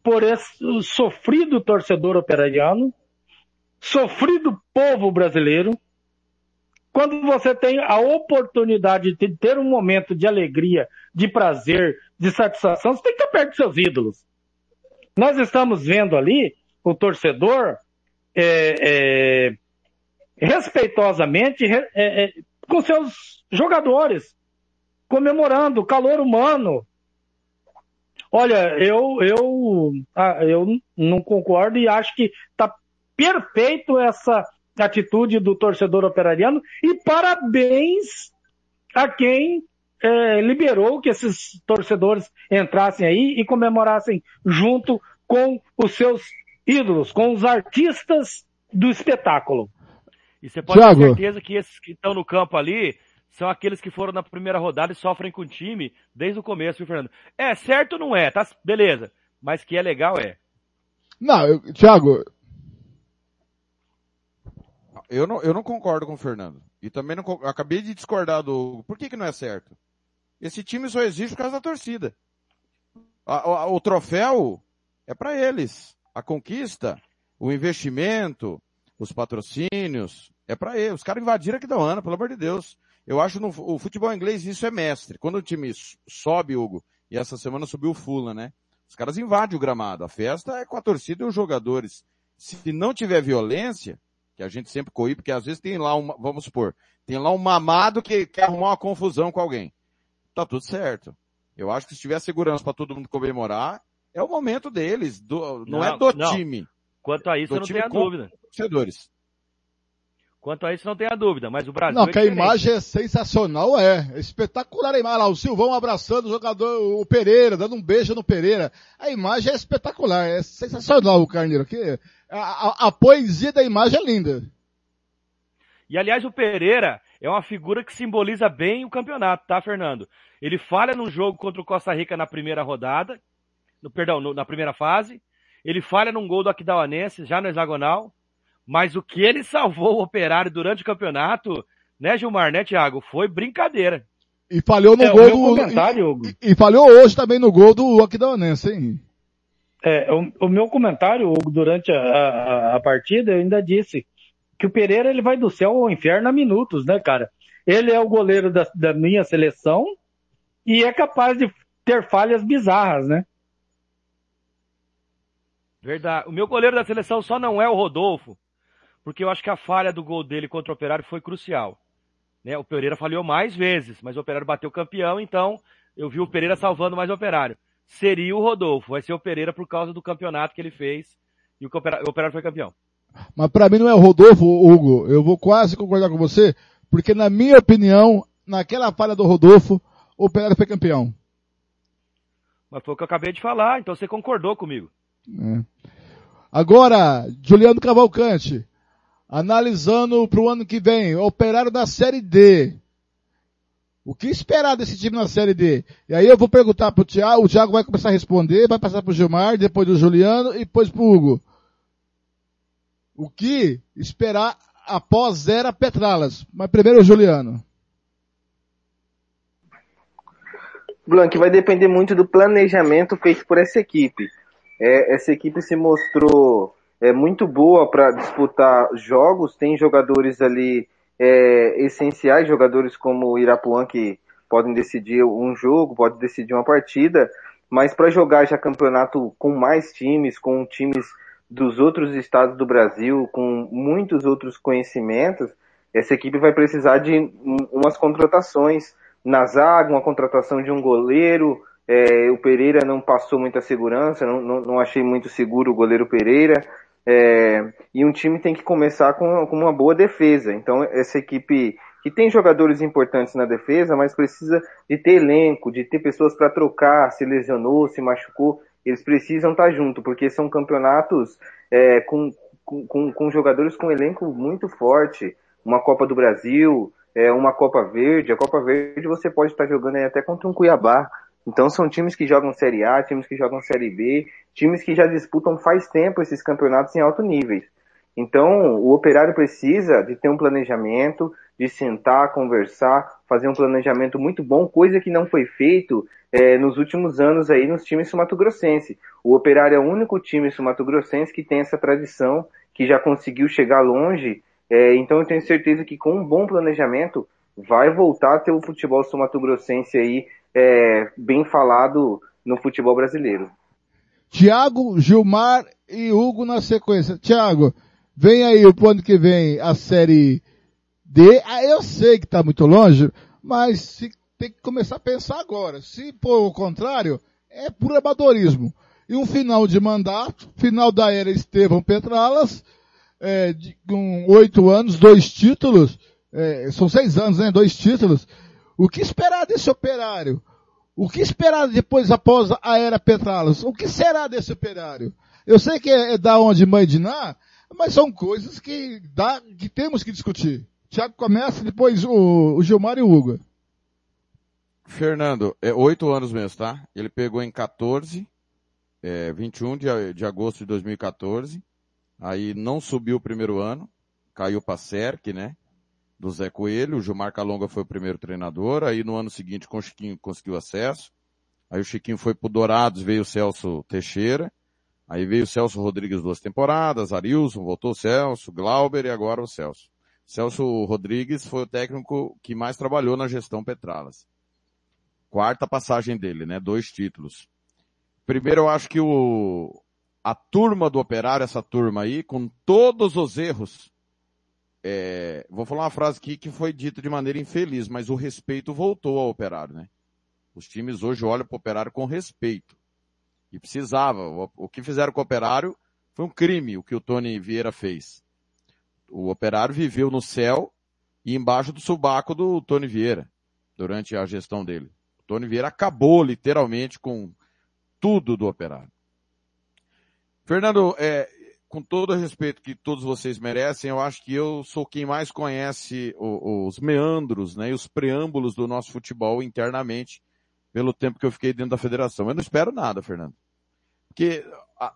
por esse sofrido torcedor operariano, sofrido povo brasileiro, quando você tem a oportunidade de ter um momento de alegria, de prazer, de satisfação, você tem que estar perto dos seus ídolos. Nós estamos vendo ali o torcedor é, é, respeitosamente re- é, é, com seus jogadores, comemorando o calor humano. Olha, eu, eu, ah, eu não concordo e acho que está perfeito essa atitude do torcedor operariano e parabéns a quem eh, liberou que esses torcedores entrassem aí e comemorassem junto com os seus ídolos, com os artistas do espetáculo. E você pode Thiago. ter certeza que esses que estão no campo ali são aqueles que foram na primeira rodada e sofrem com o time desde o começo, viu, Fernando? É, certo não é, tá? Beleza. Mas que é legal é. Não, eu, Thiago, Eu não, eu não concordo com o Fernando. E também não, acabei de discordar do. Por que que não é certo? Esse time só existe por causa da torcida. A- a- o troféu é para eles. A conquista, o investimento, os patrocínios, é para eles. Os caras invadiram aqui da ano, pelo amor de Deus. Eu acho no o futebol inglês isso é mestre. Quando o time sobe, Hugo, e essa semana subiu o Fulham, né? Os caras invadem o gramado. A festa é com a torcida e os jogadores. Se não tiver violência, que a gente sempre corri, porque às vezes tem lá uma, vamos supor, tem lá um mamado que quer arrumar uma confusão com alguém. Tá tudo certo. Eu acho que se tiver segurança para todo mundo comemorar, é o momento deles, do- não, é Não, do não. time, Quanto a isso, Do eu não tenho a dúvida. torcedores. Quanto a isso, não tenho a dúvida. Mas o Brasil não, é que a imagem é sensacional, é. É espetacular a imagem. Olha lá, o Silvão abraçando o jogador, o Pereira, dando um beijo no Pereira. A imagem é espetacular, é sensacional o Carneiro. Que a, a- a poesia da imagem é linda. E aliás, o Pereira é uma figura que simboliza bem o campeonato, tá, Fernando? Ele falha num jogo contra o Costa Rica na primeira rodada, no, perdão, no- na primeira fase. Ele falha num gol do Aquidauanense, já no hexagonal. Mas o que ele salvou o operário durante o campeonato, né, Gilmar, né, Thiago? Foi brincadeira. E falhou no É, o gol meu do. comentário, Hugo. E, e falhou hoje também no gol do Aquidauanense, hein? É, o, o meu comentário, durante a, a, a partida, eu ainda disse que o Pereira ele vai do céu ao inferno a minutos, né, cara? Ele é o goleiro da, da minha seleção e é capaz de ter falhas bizarras, né? Verdade. O meu goleiro da seleção só não é o Rodolfo, porque eu acho que a falha do gol dele contra o Operário foi crucial. Né? O Pereira falhou mais vezes, mas o Operário bateu campeão, então eu vi o Pereira salvando mais o Operário. Seria o Rodolfo, vai ser o Pereira por causa do campeonato que ele fez e o Operário foi campeão. Mas pra mim não é o Rodolfo, Hugo. Eu vou quase concordar com você, porque na minha opinião, naquela falha do Rodolfo, o Operário foi campeão. Mas foi o que eu acabei de falar, então você concordou comigo. É. Agora, Juliano Cavalcante, analisando para o ano que vem, operário da Série D. O que esperar desse time na Série D? E aí eu vou perguntar para o Thiago, o Thiago vai começar a responder, vai passar para o Gilmar, depois do Juliano e depois para o Hugo. O que esperar após Zera Petralas? Mas primeiro o Juliano. Blank, vai depender muito do planejamento feito por essa equipe. É, essa equipe se mostrou é, muito boa para disputar jogos, tem jogadores ali é, essenciais, jogadores como o Irapuã que podem decidir um jogo, podem decidir uma partida, mas para jogar já campeonato com mais times, com times dos outros estados do Brasil, com muitos outros conhecimentos, essa equipe vai precisar de um- umas contratações na zaga, uma contratação de um goleiro. É, o Pereira não passou muita segurança, não, não, não achei muito seguro o goleiro Pereira. É, e um time tem que começar com, com uma boa defesa. Então, essa equipe que tem jogadores importantes na defesa, mas precisa de ter elenco, de ter pessoas para trocar, se lesionou, se machucou, eles precisam estar junto, porque são campeonatos é, com, com, com, jogadores com elenco muito forte. Uma Copa do Brasil, é, uma Copa Verde. A Copa Verde você pode estar jogando aí até contra um Cuiabá. Então são times que jogam Série A, times que jogam Série B, times que já disputam faz tempo esses campeonatos em alto nível. Então, o operário precisa de ter um planejamento, de sentar, conversar, fazer um planejamento muito bom, coisa que não foi feito eh, nos últimos anos aí nos times sumatogrossense. O operário é o único time sumatogrossense que tem essa tradição, que já conseguiu chegar longe. eh, então, eu tenho certeza que com um bom planejamento vai voltar a ter o futebol sumatogrossense aí eh, bem falado no futebol brasileiro. Thiago, Gilmar e Hugo na sequência. Thiago, vem aí o ano que vem a série D. Ah, eu sei que está muito longe, mas se, tem que começar a pensar agora. Se for o contrário, é puro amadorismo. E um final de mandato, final da era Estevão Petralas, é, de, com oito anos, dois títulos, é, são seis anos, né? Dois títulos. O que esperar desse operário? O que esperar depois após a era Petralas? O que será desse operário? Eu sei que é, é da onde mãe de Ná, mas são coisas que, dá, que temos que discutir. Tiago começa, depois o, o Gilmar e o Hugo. Fernando, é oito anos mesmo, tá? Ele pegou em 14, é, 21 de, de agosto de 2014. Aí não subiu o primeiro ano, caiu para Serc, né? Do Zé Coelho, o Gilmar Calonga foi o primeiro treinador, aí no ano seguinte com o Chiquinho conseguiu acesso. Aí o Chiquinho foi pro Dourados, veio o Celso Teixeira. Aí veio o Celso Rodrigues duas temporadas, Arilson, voltou o Celso, Glauber e agora o Celso. Celso Rodrigues foi o técnico que mais trabalhou na gestão Petralas. Quarta passagem dele, né? Dois títulos. Primeiro eu acho que o, a turma do operário, essa turma aí, com todos os erros, é, vou falar uma frase aqui que foi dita de maneira infeliz, mas o respeito voltou ao operário, né? Os times hoje olham para o operário com respeito. E precisava. O, que fizeram com o operário foi um crime, o que o Tony Vieira fez. O operário viveu no céu e embaixo do subaco do Tony Vieira, durante a gestão dele. O Tony Vieira acabou literalmente com tudo do operário. Fernando, é, com todo o respeito que todos vocês merecem, eu acho que eu sou quem mais conhece os meandros, né, e os preâmbulos do nosso futebol internamente, pelo tempo que eu fiquei dentro da federação. Eu não espero nada, Fernando. Porque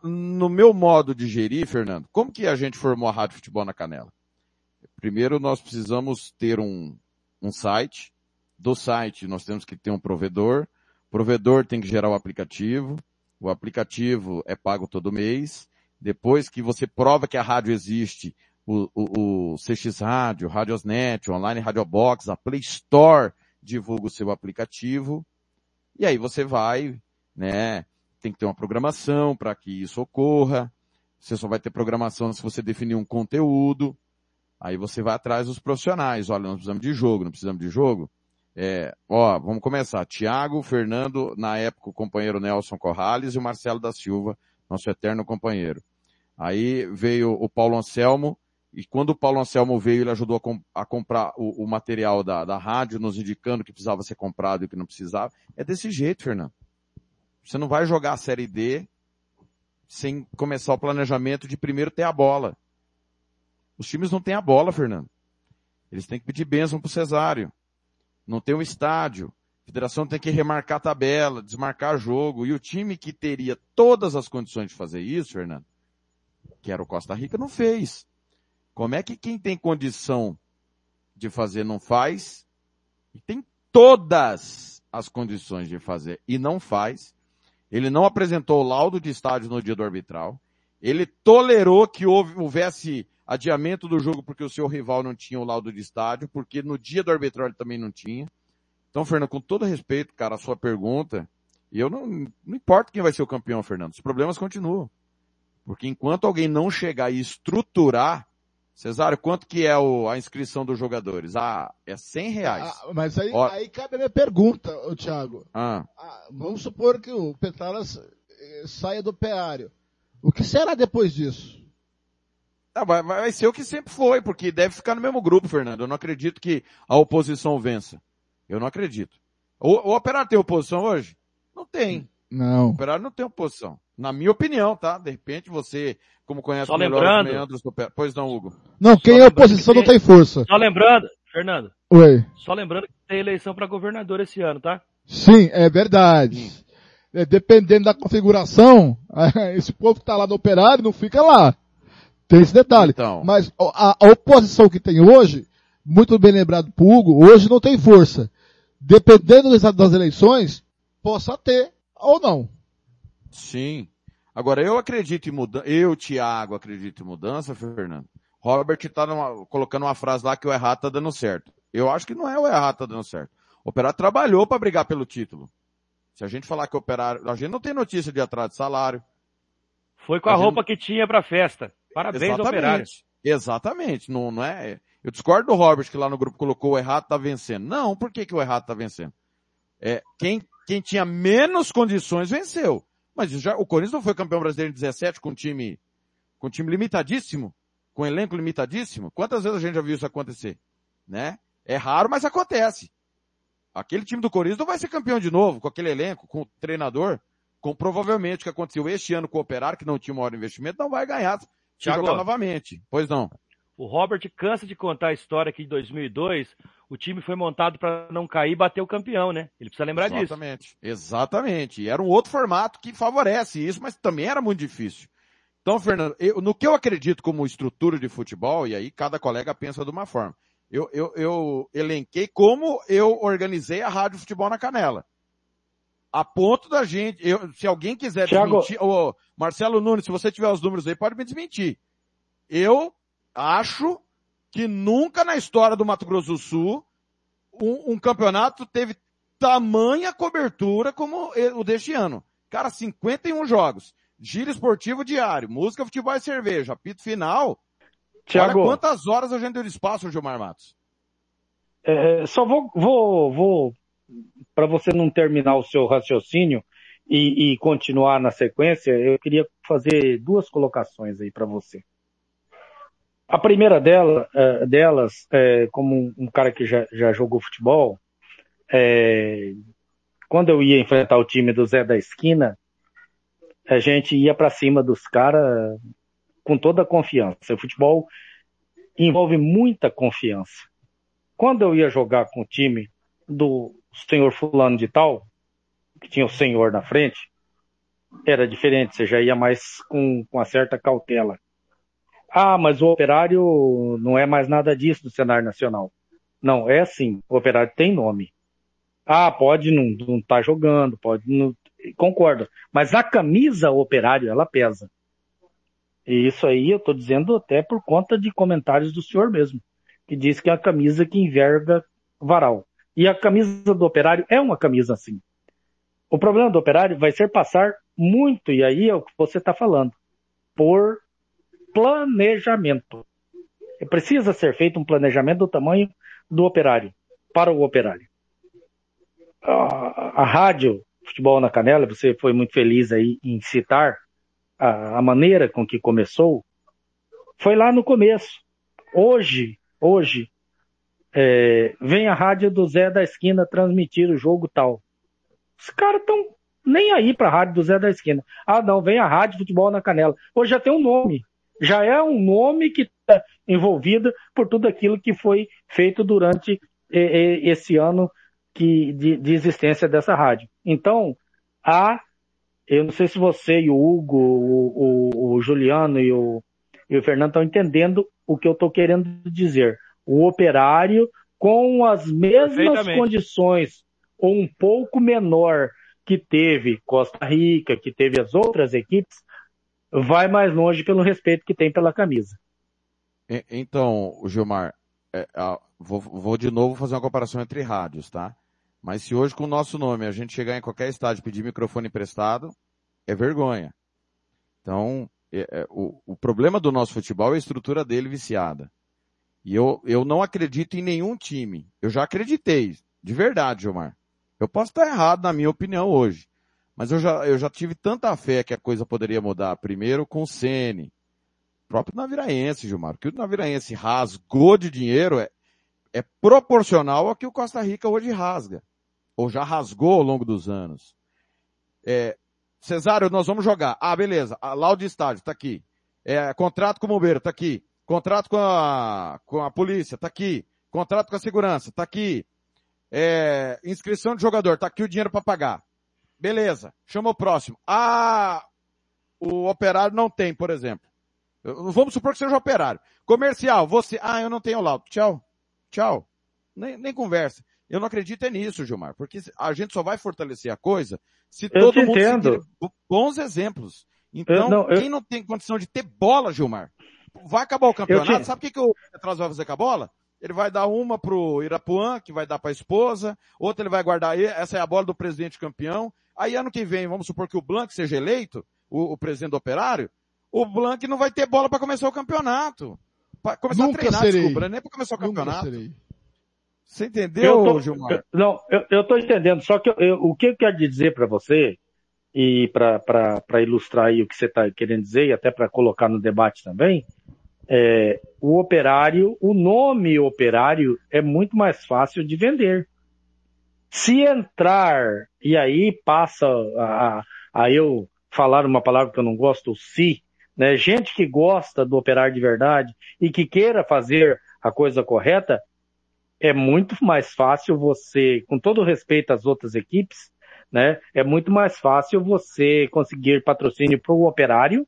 no meu modo de gerir, Fernando, como que a gente formou a Rádio Futebol na Canela? Primeiro nós precisamos ter um, um site. Do site nós temos que ter um provedor. O provedor tem que gerar o aplicativo. O aplicativo é pago todo mês. Depois que você prova que a rádio existe, o, o, o CX Rádio, Radiosnet, Online Radio Box, a Play Store divulga o seu aplicativo. E aí você vai, né? Tem que ter uma programação para que isso ocorra. Você só vai ter programação se você definir um conteúdo. Aí você vai atrás dos profissionais. Olha, nós precisamos de jogo, não precisamos de jogo. É, ó, vamos começar. Tiago, Fernando, na época o companheiro Nelson Corrales e o Marcelo da Silva, nosso eterno companheiro. Aí veio o Paulo Anselmo, e quando o Paulo Anselmo veio, ele ajudou a, a comprar o, o material da, da rádio, nos indicando que precisava ser comprado e que não precisava. É desse jeito, Fernando. Você não vai jogar a Série D sem começar o planejamento de primeiro ter a bola. Os times não têm a bola, Fernando. Eles têm que pedir bênção pro Cesário. Não tem um estádio. A federação tem que remarcar a tabela, desmarcar jogo. E o time que teria todas as condições de fazer isso, Fernando, que era o Costa Rica, não fez. Como é que quem tem condição de fazer não faz? E tem todas as condições de fazer e não faz. Ele não apresentou o laudo de estádio no dia do arbitral. Ele tolerou que houve- houvesse adiamento do jogo porque o seu rival não tinha o laudo de estádio, porque no dia do arbitral ele também não tinha. Então, Fernando, com todo respeito, cara, a sua pergunta, e eu não, não importa quem vai ser o campeão, Fernando, os problemas continuam. Porque enquanto alguém não chegar e estruturar, Cesário, quanto que é o- a inscrição dos jogadores? Ah, é 100 reais. Ah, mas aí, Ó. aí cabe a minha pergunta, ô Thiago. Ah, Ah, vamos supor que o Petralas eh, saia do operário. O que será depois disso? Ah, vai, vai ser o que sempre foi, porque deve ficar no mesmo grupo, Fernando. Eu não acredito que a oposição vença. Eu não acredito. O, o Operário tem oposição hoje? Não tem. O Não. Operário não tem oposição. Na minha opinião, tá? De repente você, como conhece Só melhor lembrando- do Operário. Pois não, Hugo. Não, quem é oposição que não tem força. Só lembrando, Fernando, Oi. só lembrando que tem eleição para governador esse ano, tá? Sim, é verdade. É, dependendo da configuração, esse povo que tá lá no operário não fica lá. Tem esse detalhe. Então. Mas a, a oposição que tem hoje, muito bem lembrado pro Hugo, hoje não tem força. Dependendo das, das eleições, possa ter ou não. Sim. Agora, eu acredito em mudança, eu, Thiago, acredito em mudança, Fernando. Robert tá numa- colocando uma frase lá que o errado tá dando certo. Eu acho que não é o errado tá dando certo. O Operário trabalhou para brigar pelo título. Se a gente falar que o Operário, a gente não tem notícia de atraso de salário. Foi com a A gente- roupa que tinha pra festa. Parabéns, operário. Exatamente. Não, não é. Eu discordo do Robert que lá no grupo colocou o errado tá vencendo. Não, por que, que o errado tá vencendo? É, quem, quem tinha menos condições venceu. Mas já, o Corinthians não foi campeão brasileiro em 17 com um time, com um time limitadíssimo, com um elenco limitadíssimo. Quantas vezes a gente já viu isso acontecer? Né? É raro, mas acontece. Aquele time do Corinthians não vai ser campeão de novo com aquele elenco, com o treinador, com provavelmente o que aconteceu este ano com o Operário, que não tinha maior investimento, não vai ganhar Thiago. jogar novamente. Pois não. O Robert cansa de contar a história que em 2002 o time foi montado para não cair e bater o campeão, né? Ele precisa lembrar disso. Exatamente. Exatamente. E era um outro formato que favorece isso, mas também era muito difícil. Então, Fernando, eu- no que eu acredito como estrutura de futebol, e aí cada colega pensa de uma forma. Eu, eu, eu elenquei como eu organizei a Rádio Futebol na Canela. A ponto da gente, eu- se alguém quiser Thiago- desmentir, ô, Marcelo Nunes, se você tiver os números aí, pode me desmentir. Eu acho que nunca na história do Mato Grosso do Sul um, um campeonato teve tamanha cobertura como o deste ano. Cara, 51 jogos. Giro esportivo diário, música, futebol e cerveja, apito final. Thiago, Olha quantas horas a gente deu de espaço, Gilmar Matos. é, só vou, vou, vou para você não terminar o seu raciocínio e, e continuar na sequência, eu queria fazer duas colocações aí para você. A primeira dela, é, delas, é, como um, cara que já, já jogou futebol, é, quando eu ia enfrentar o time do Zé da Esquina, a gente ia para cima dos caras com toda a confiança. O futebol envolve muita confiança. Quando eu ia jogar com o time do senhor fulano de tal, que tinha o senhor na frente, era diferente, você já ia mais com, com uma certa cautela. Ah, mas o operário não é mais nada disso do cenário nacional. Não, é assim, o operário tem nome. Ah, pode não estar tá jogando, pode não. Concordo. Mas a camisa operário, ela pesa. E isso aí eu estou dizendo até por conta de comentários do senhor mesmo, que diz que é a camisa que enverga varal. E a camisa do operário é uma camisa assim. O problema do operário vai ser passar muito, e aí é o que você está falando, por planejamento. Precisa ser feito um planejamento do tamanho do operário, para o operário. A, a rádio Futebol na Canela, você foi muito feliz aí em citar a, a maneira com que começou, foi lá no começo. Hoje, hoje, é, vem a rádio do Zé da Esquina transmitir o jogo tal. Os caras estão nem aí para a rádio do Zé da Esquina. Ah, não, vem a rádio Futebol na Canela. Hoje já tem um nome. Já é um nome que está envolvido por tudo aquilo que foi feito durante esse ano que, de, de existência dessa rádio. Então, há, eu não sei se você e o Hugo, o, o, o Juliano e o, e o Fernando estão entendendo o que eu estou querendo dizer o operário com as mesmas condições ou um pouco menor que teve Costa Rica, que teve as outras equipes, vai mais longe pelo respeito que tem pela camisa. Então, Gilmar, é, vou, vou, de novo fazer uma comparação entre rádios, tá? Mas se hoje com o nosso nome a gente chegar em qualquer estádio e pedir microfone emprestado, é vergonha. Então, é, é, o, o problema do nosso futebol é a estrutura dele viciada. E eu, eu não acredito em nenhum time. Eu já acreditei, de verdade, Gilmar. Eu posso estar errado na minha opinião hoje. Mas eu já, eu já tive tanta fé que a coisa poderia mudar. Primeiro com o Sene. Próprio Naviraense, Gilmar. O que o Naviraense rasgou de dinheiro é, é proporcional ao que o Costa Rica hoje rasga. Ou já rasgou ao longo dos anos. É, Cesário, nós vamos jogar. Ah, beleza. Lá o estádio, tá aqui. É, contrato com o bombeiro, tá aqui. Contrato com a, com a polícia, tá aqui. Contrato com a segurança, tá aqui. É, inscrição de jogador, tá aqui o dinheiro para pagar. Beleza, chama o próximo. Ah, o operário não tem, por exemplo. Vamos supor que seja operário. Comercial, você, ah, eu não tenho laudo. Tchau. Tchau. Nem, nem conversa. Eu não acredito é nisso, Gilmar, porque a gente só vai fortalecer a coisa se eu todo mundo entendo. bons exemplos. Então, não, eu- quem não tem condição de ter bola, Gilmar, vai acabar o campeonato. Eu te- Sabe o que, que o Petros vai fazer com a bola? Ele vai dar uma pro Irapuã, que vai dar pra esposa, outra ele vai guardar, essa é a bola do presidente campeão. Aí ano que vem, vamos supor que o Blanc seja eleito, o, o presidente do operário, o Blanc não vai ter bola para começar o campeonato. Pra começar Nunca a treinar, serei. desculpa, não é nem para começar o Nunca campeonato. serei. Você entendeu, Eu tô- Gilmar? eu- não, eu, eu tô entendendo. Só que eu- eu- o que eu quero dizer para você, e para ilustrar aí o que você está querendo dizer, e até para colocar no debate também, é, o operário, o nome operário é muito mais fácil de vender. Se entrar, e aí passa a, a- eu falar uma palavra que eu não gosto, se, né? Gente que gosta do operário de verdade e que queira fazer a coisa correta, é muito mais fácil você, com todo respeito às outras equipes, né? É muito mais fácil você conseguir patrocínio para o operário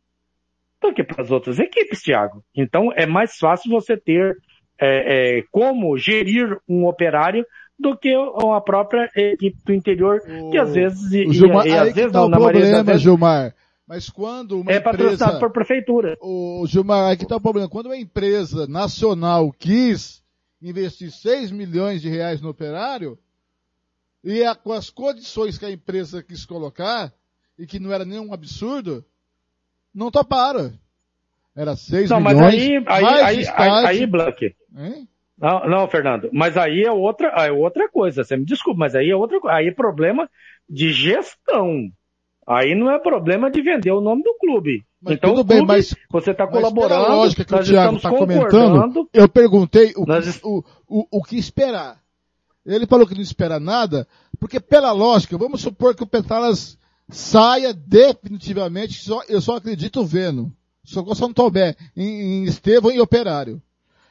do que para as outras equipes, Thiago. Então é mais fácil você ter é, é, como gerir um operário do que a própria equipe do interior, que às vezes, e, O Gilmar, e, e aí às vezes tá não, o na problema, vezes, Gilmar. Mas quando uma é patrocinado empresa... por prefeitura. O Gilmar, aqui está o problema. Quando uma empresa nacional quis investir 6 milhões de reais no operário, e a- com as condições que a empresa quis colocar, e que não era nenhum absurdo, não toparam. Era 6 Não, mas milhões, aí, aí, mais aí, aí, estádio. aí, Blank, Hein? Não, não, Fernando, mas aí é outra, é outra coisa. Você me desculpa, mas aí é outra coisa. Aí é problema de gestão. Aí não é problema de vender o nome do clube. Mas então, tudo o bem, clube, mas- você está Mas colaborando, lógica que o Thiago está comentando, concordando. eu perguntei o, Nós que, o, o, o que esperar. Ele falou que não espera nada, porque pela lógica, vamos supor que o Petalas saia definitivamente, só, eu só acredito vendo. Só com São Tomé, em, em Estevão e Operário.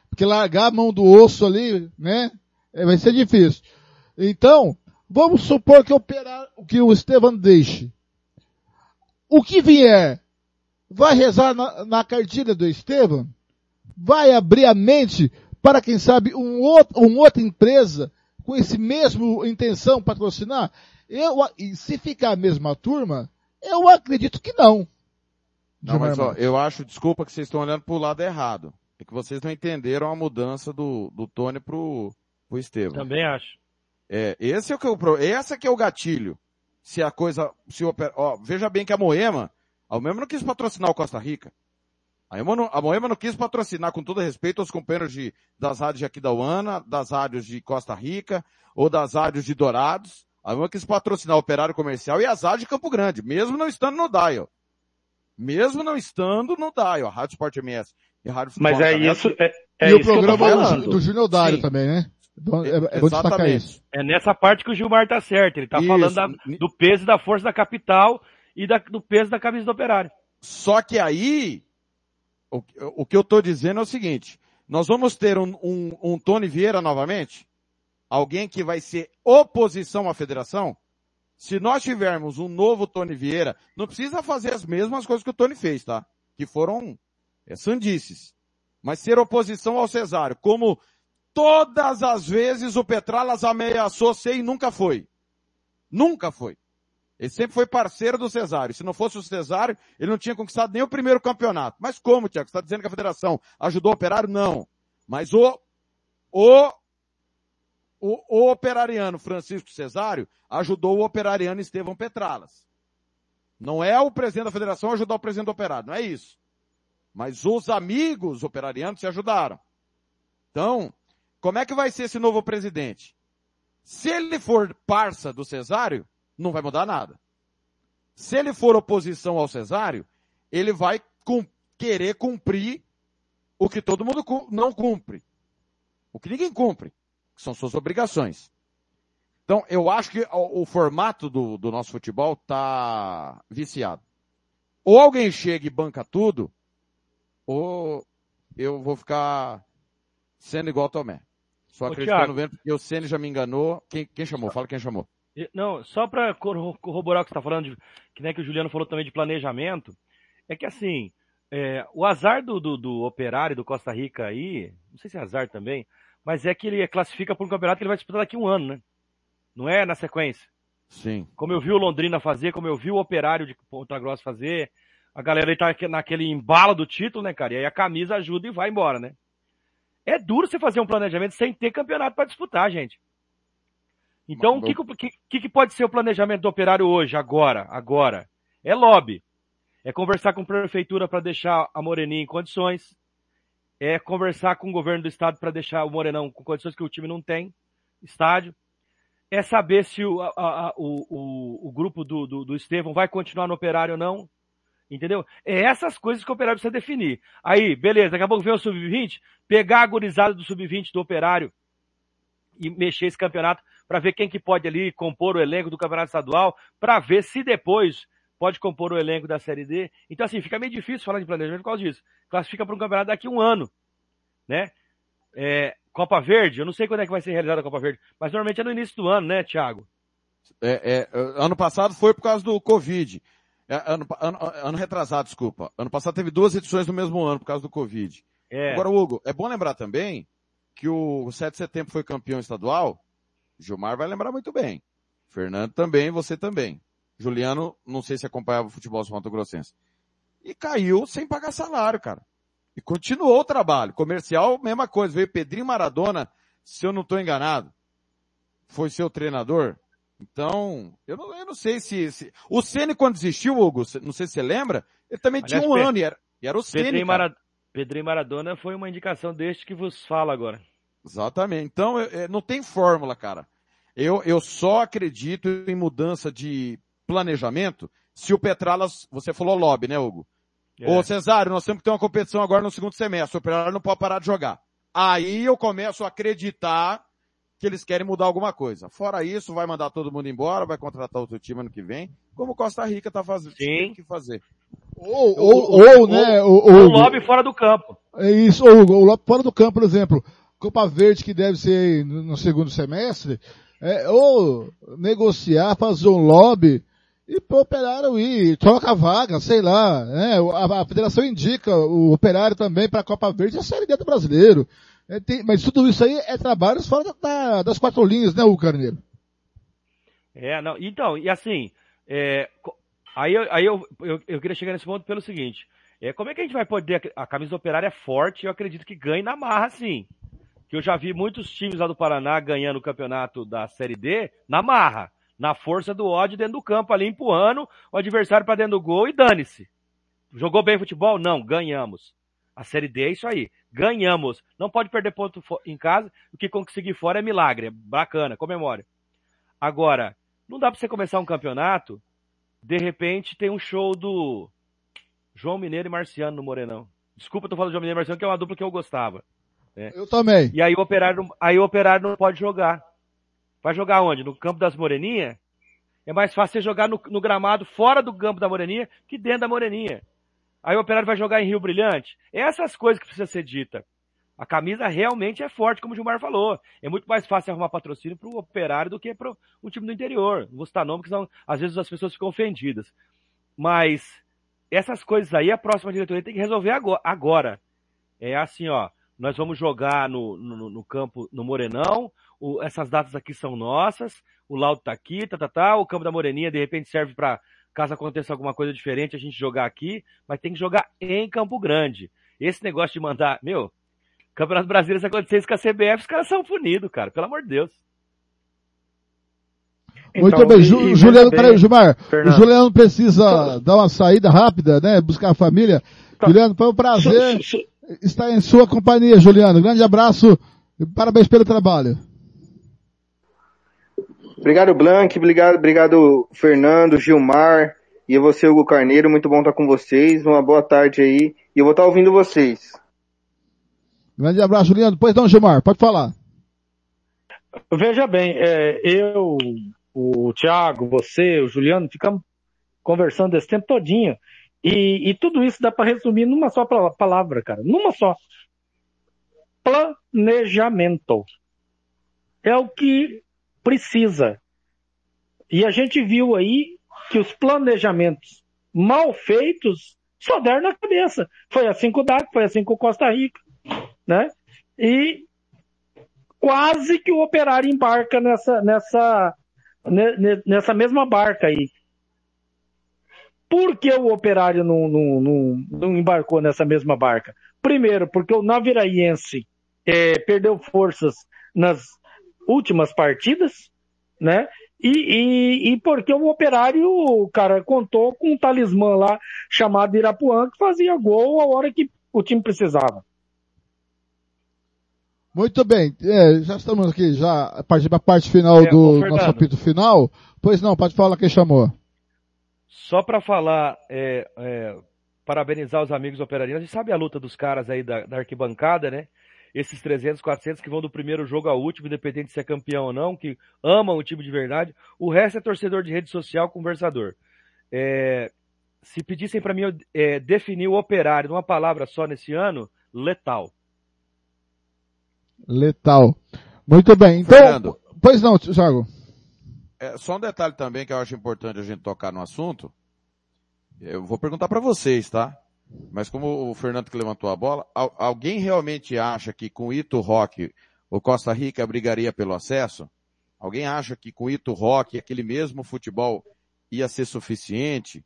Porque largar a mão do osso ali, né, é, vai ser difícil. Então, vamos supor que, operar, que o Estevão deixe. o que vier, vai rezar na, na cartilha do Estevam? Vai abrir a mente para, quem sabe, um outro, uma outra empresa com esse mesmo intenção patrocinar? Eu, e se ficar a mesma turma, eu acredito que não. Não, mas ó, eu acho, desculpa que vocês estão olhando pro lado errado. É que vocês não entenderam a mudança do, do Tony pro, pro Estevam. Também acho. É, esse é o que eu, pro- esse é que é o gatilho. Se a coisa, se o, oper- ó, veja bem que a Moema, a Moema não quis patrocinar o Costa Rica. A Moema não, a Moema não quis patrocinar, com todo respeito aos companheiros de, das rádios de Aquidauana, das rádios de Costa Rica, ou das rádios de Dourados. A Moema quis patrocinar o Operário Comercial e as rádios de Campo Grande, mesmo não estando no Dial. Mesmo não estando no Dial, a Rádio Sport MS e a Rádio Futebol Mas é isso, é, é e o isso que eu tô programa do, Júnior Dário Sim. também, né? É, é bom destacar Exatamente. isso. É nessa parte que o Gilmar tá certo. Ele tá Isso. falando da- do peso e da força da capital e da- do peso da camisa do operário. Só que aí, o, o que eu tô dizendo é o seguinte, nós vamos ter um, um, um Tony Vieira novamente? Alguém que vai ser oposição à federação? Se nós tivermos um novo Tony Vieira, não precisa fazer as mesmas coisas que o Tony fez, tá? Que foram é, sandices. Mas ser oposição ao Cesário, como todas as vezes o Petralas ameaçou ser e nunca foi. Nunca foi. Ele sempre foi parceiro do Cesário. Se não fosse o Cesário, ele não tinha conquistado nem o primeiro campeonato. Mas como, Tiago? Você está dizendo que a federação ajudou o operário? Não. Mas o, o, o, o operariano Francisco Cesário ajudou o operariano Estevão Petralas. Não é o presidente da federação ajudar o presidente do operário, não é isso. Mas os amigos operarianos se ajudaram. Então, como é que vai ser esse novo presidente? Se ele for parça do Cesário, não vai mudar nada. Se ele for oposição ao Cesário, ele vai cum- querer cumprir o que todo mundo não cumpre. O que ninguém cumpre, que são suas obrigações. Então, eu acho que o, o formato do, do nosso futebol tá viciado. Ou alguém chega e banca tudo, ou eu vou ficar sendo igual Tomé. Só Ô, acreditando Thiago. vendo, porque o Ceni já me enganou. Quem, quem chamou? Fala quem chamou. Não, só para corroborar o que você está falando, de, que nem que o Juliano falou também de planejamento, é que assim, é, o azar do, do, do operário do Costa Rica aí, não sei se é azar também, mas é que ele classifica por um campeonato que ele vai disputar daqui a um ano, né? Não é na sequência. Sim. Como eu vi o Londrina fazer, como eu vi o operário de Ponta Grossa fazer, a galera aí tá aque- naquele embalo do título, né, cara? E aí a camisa ajuda e vai embora, né? É duro você fazer um planejamento sem ter campeonato para disputar, gente. Então, o que, que o- que, que que pode ser o planejamento do operário hoje, agora, agora? É lobby. É conversar com a prefeitura para deixar a Moreninha em condições. É conversar com o governo do estado para deixar o Morenão com condições que o time não tem, estádio. É saber se o, a- a- o, o, o grupo do, do, do Estevão vai continuar no operário ou não. Entendeu? É essas coisas que o operário precisa definir. Aí, beleza, daqui a pouco vem o sub-20, pegar a gurizada do sub-20 do operário e mexer esse campeonato para ver quem que pode ali compor o elenco do campeonato estadual, para ver se depois pode compor o elenco da Série D. Então, assim, fica meio difícil falar de planejamento por causa disso. Classifica para um campeonato daqui a um ano, né? É, Copa Verde, eu não sei quando é que vai ser realizada a Copa Verde, mas normalmente é no início do ano, né, Thiago? É, é, ano passado foi por causa do Covid. É, ano, ano, ano retrasado, desculpa. Ano passado teve duas edições no mesmo ano por causa do Covid. É. Agora, Hugo, é bom lembrar também que o 7 de setembro foi campeão estadual. Gilmar vai lembrar muito bem. Fernando também, você também. Juliano, não sei se acompanhava o futebol Mato Grossense. E caiu sem pagar salário, cara. E continuou o trabalho. Comercial, mesma coisa. Veio Pedrinho Maradona, se eu não estou enganado. Foi seu treinador. Então, eu não, eu não sei se, se... O Ceni quando desistiu, Hugo, não sei se você lembra, ele também Aliás, tinha um Pe- ano e era, e era o Ceni, Pedrinho. Mara... Pedrinho Maradona foi uma indicação deste que vos fala agora. Exatamente. Então, eu- eu- não tem fórmula, cara. Eu, eu só acredito em mudança de planejamento se o Petralas, você falou lobby, né, Hugo? É. Ô, Cesário, nós temos que ter uma competição agora no segundo semestre. O Operário não pode parar de jogar. Aí eu começo a acreditar que eles querem mudar alguma coisa. Fora isso, vai mandar todo mundo embora, vai contratar outro time ano que vem, como o Costa Rica tá fazendo, tem que fazer. Ou, ou, ou, né, o, o, Um lobby fora do campo. É isso, ou, ou lá fora do campo, por exemplo, Copa Verde que deve ser no, no segundo semestre, é, ou negociar, fazer um lobby e pro operário ir, troca a vaga, sei lá, né? A, a federação indica o operário também para a Copa Verde e a Série D do brasileiro. É, tem- mas tudo isso aí é trabalho fora da- da- das quatro linhas, né, o Carneiro? É, não, então, e assim, é, aí, eu, aí eu, eu, eu queria chegar nesse ponto pelo seguinte, é, como é que a gente vai poder, a camisa operária é forte, eu acredito que ganhe na marra, sim. Que eu já vi muitos times lá do Paraná ganhando o campeonato da Série D na marra, na força do ódio dentro do campo ali, empurrando o adversário para dentro do gol e dane-se. Jogou bem futebol? Não, ganhamos. A Série D é isso aí. Ganhamos. Não pode perder ponto em casa. O que conseguir fora é milagre. É bacana, comemore. Agora, não dá pra você começar um campeonato, de repente tem um show do João Mineiro e Marciano no Morenão. Desculpa, eu tô falando de João Mineiro e Marciano, que é uma dupla que eu gostava. né? Eu também. E aí o operário, não- aí o operário não pode jogar. Vai jogar onde? No campo das Moreninhas? É mais fácil você jogar no, no gramado fora do campo da Moreninha que dentro da Moreninha. Aí o operário vai jogar em Rio Brilhante. Essas coisas que precisa ser dita. A camisa realmente é forte, como o Gilmar falou. É muito mais fácil arrumar patrocínio para o operário do que para um time do interior. Não vou citar nome, porque senão, às vezes as pessoas ficam ofendidas. Mas essas coisas aí, a próxima diretoria tem que resolver ago- agora. É assim, ó. Nós vamos jogar no, no, no campo, no Morenão. o- essas datas aqui são nossas. O laudo tá aqui, tá, tá, tá. O campo da Moreninha, de repente, serve para caso aconteça alguma coisa diferente, a gente jogar aqui. Mas tem que jogar em Campo Grande. Esse negócio de mandar, meu, Campeonato Brasileiro, se acontecer isso com a CBF, os caras são punidos, cara. Pelo amor de Deus. Muito Então, bem, Ju- e Juliano, peraí, Gilmar. Fernando. O Juliano precisa dar uma saída rápida, né? Buscar a família. Tá. Juliano, foi um prazer Su- su- estar em sua companhia, Juliano. Grande abraço e parabéns pelo trabalho. Obrigado, Blank. Obrigado, obrigado, Fernando, Gilmar. E você, Hugo Carneiro. Muito bom estar com vocês. Uma boa tarde aí. E eu vou estar ouvindo vocês. Grande abraço, Juliano. Pois não, Gilmar, pode falar. Veja bem, é, eu, o Thiago, você, o Juliano, ficamos conversando esse tempo todinho. E, e tudo isso dá para resumir numa só pala- palavra, cara. Numa só. Planejamento. É o que precisa. E a gente viu aí que os planejamentos mal feitos só deram na cabeça. Foi assim com o DAC, foi assim com o Costa Rica, né? E quase que o operário embarca nessa, nessa, ne- ne- nessa mesma barca aí. Por que o operário não, não, não, não embarcou nessa mesma barca? Primeiro, porque o Naviraense eh, perdeu forças nas últimas partidas, né? E, e, e porque o operário, cara, contou com um talismã lá chamado Irapuã que fazia gol a hora que o time precisava. Muito bem, é, já estamos aqui, já a partir da parte final É, do nosso apito final. Pois não, pode falar quem chamou. Só pra falar, é, é, parabenizar os amigos operarinos. A gente sabe a luta dos caras aí da, da arquibancada, né? Esses 300, 400 que vão do primeiro jogo ao último, independente de ser campeão ou não, que amam o time de verdade. O resto é torcedor de rede social, conversador. É, se pedissem pra mim eu, é, definir o operário numa palavra só nesse ano, letal. Letal. Muito bem, então, Fernando. pois não, Thiago. É, só um detalhe também que eu acho importante a gente tocar no assunto. Eu vou perguntar para vocês, tá? Mas como o Fernando que levantou a bola, al- alguém realmente acha que com Ito Rock o Costa Rica brigaria pelo acesso? Alguém acha que com Ito Rock aquele mesmo futebol ia ser suficiente?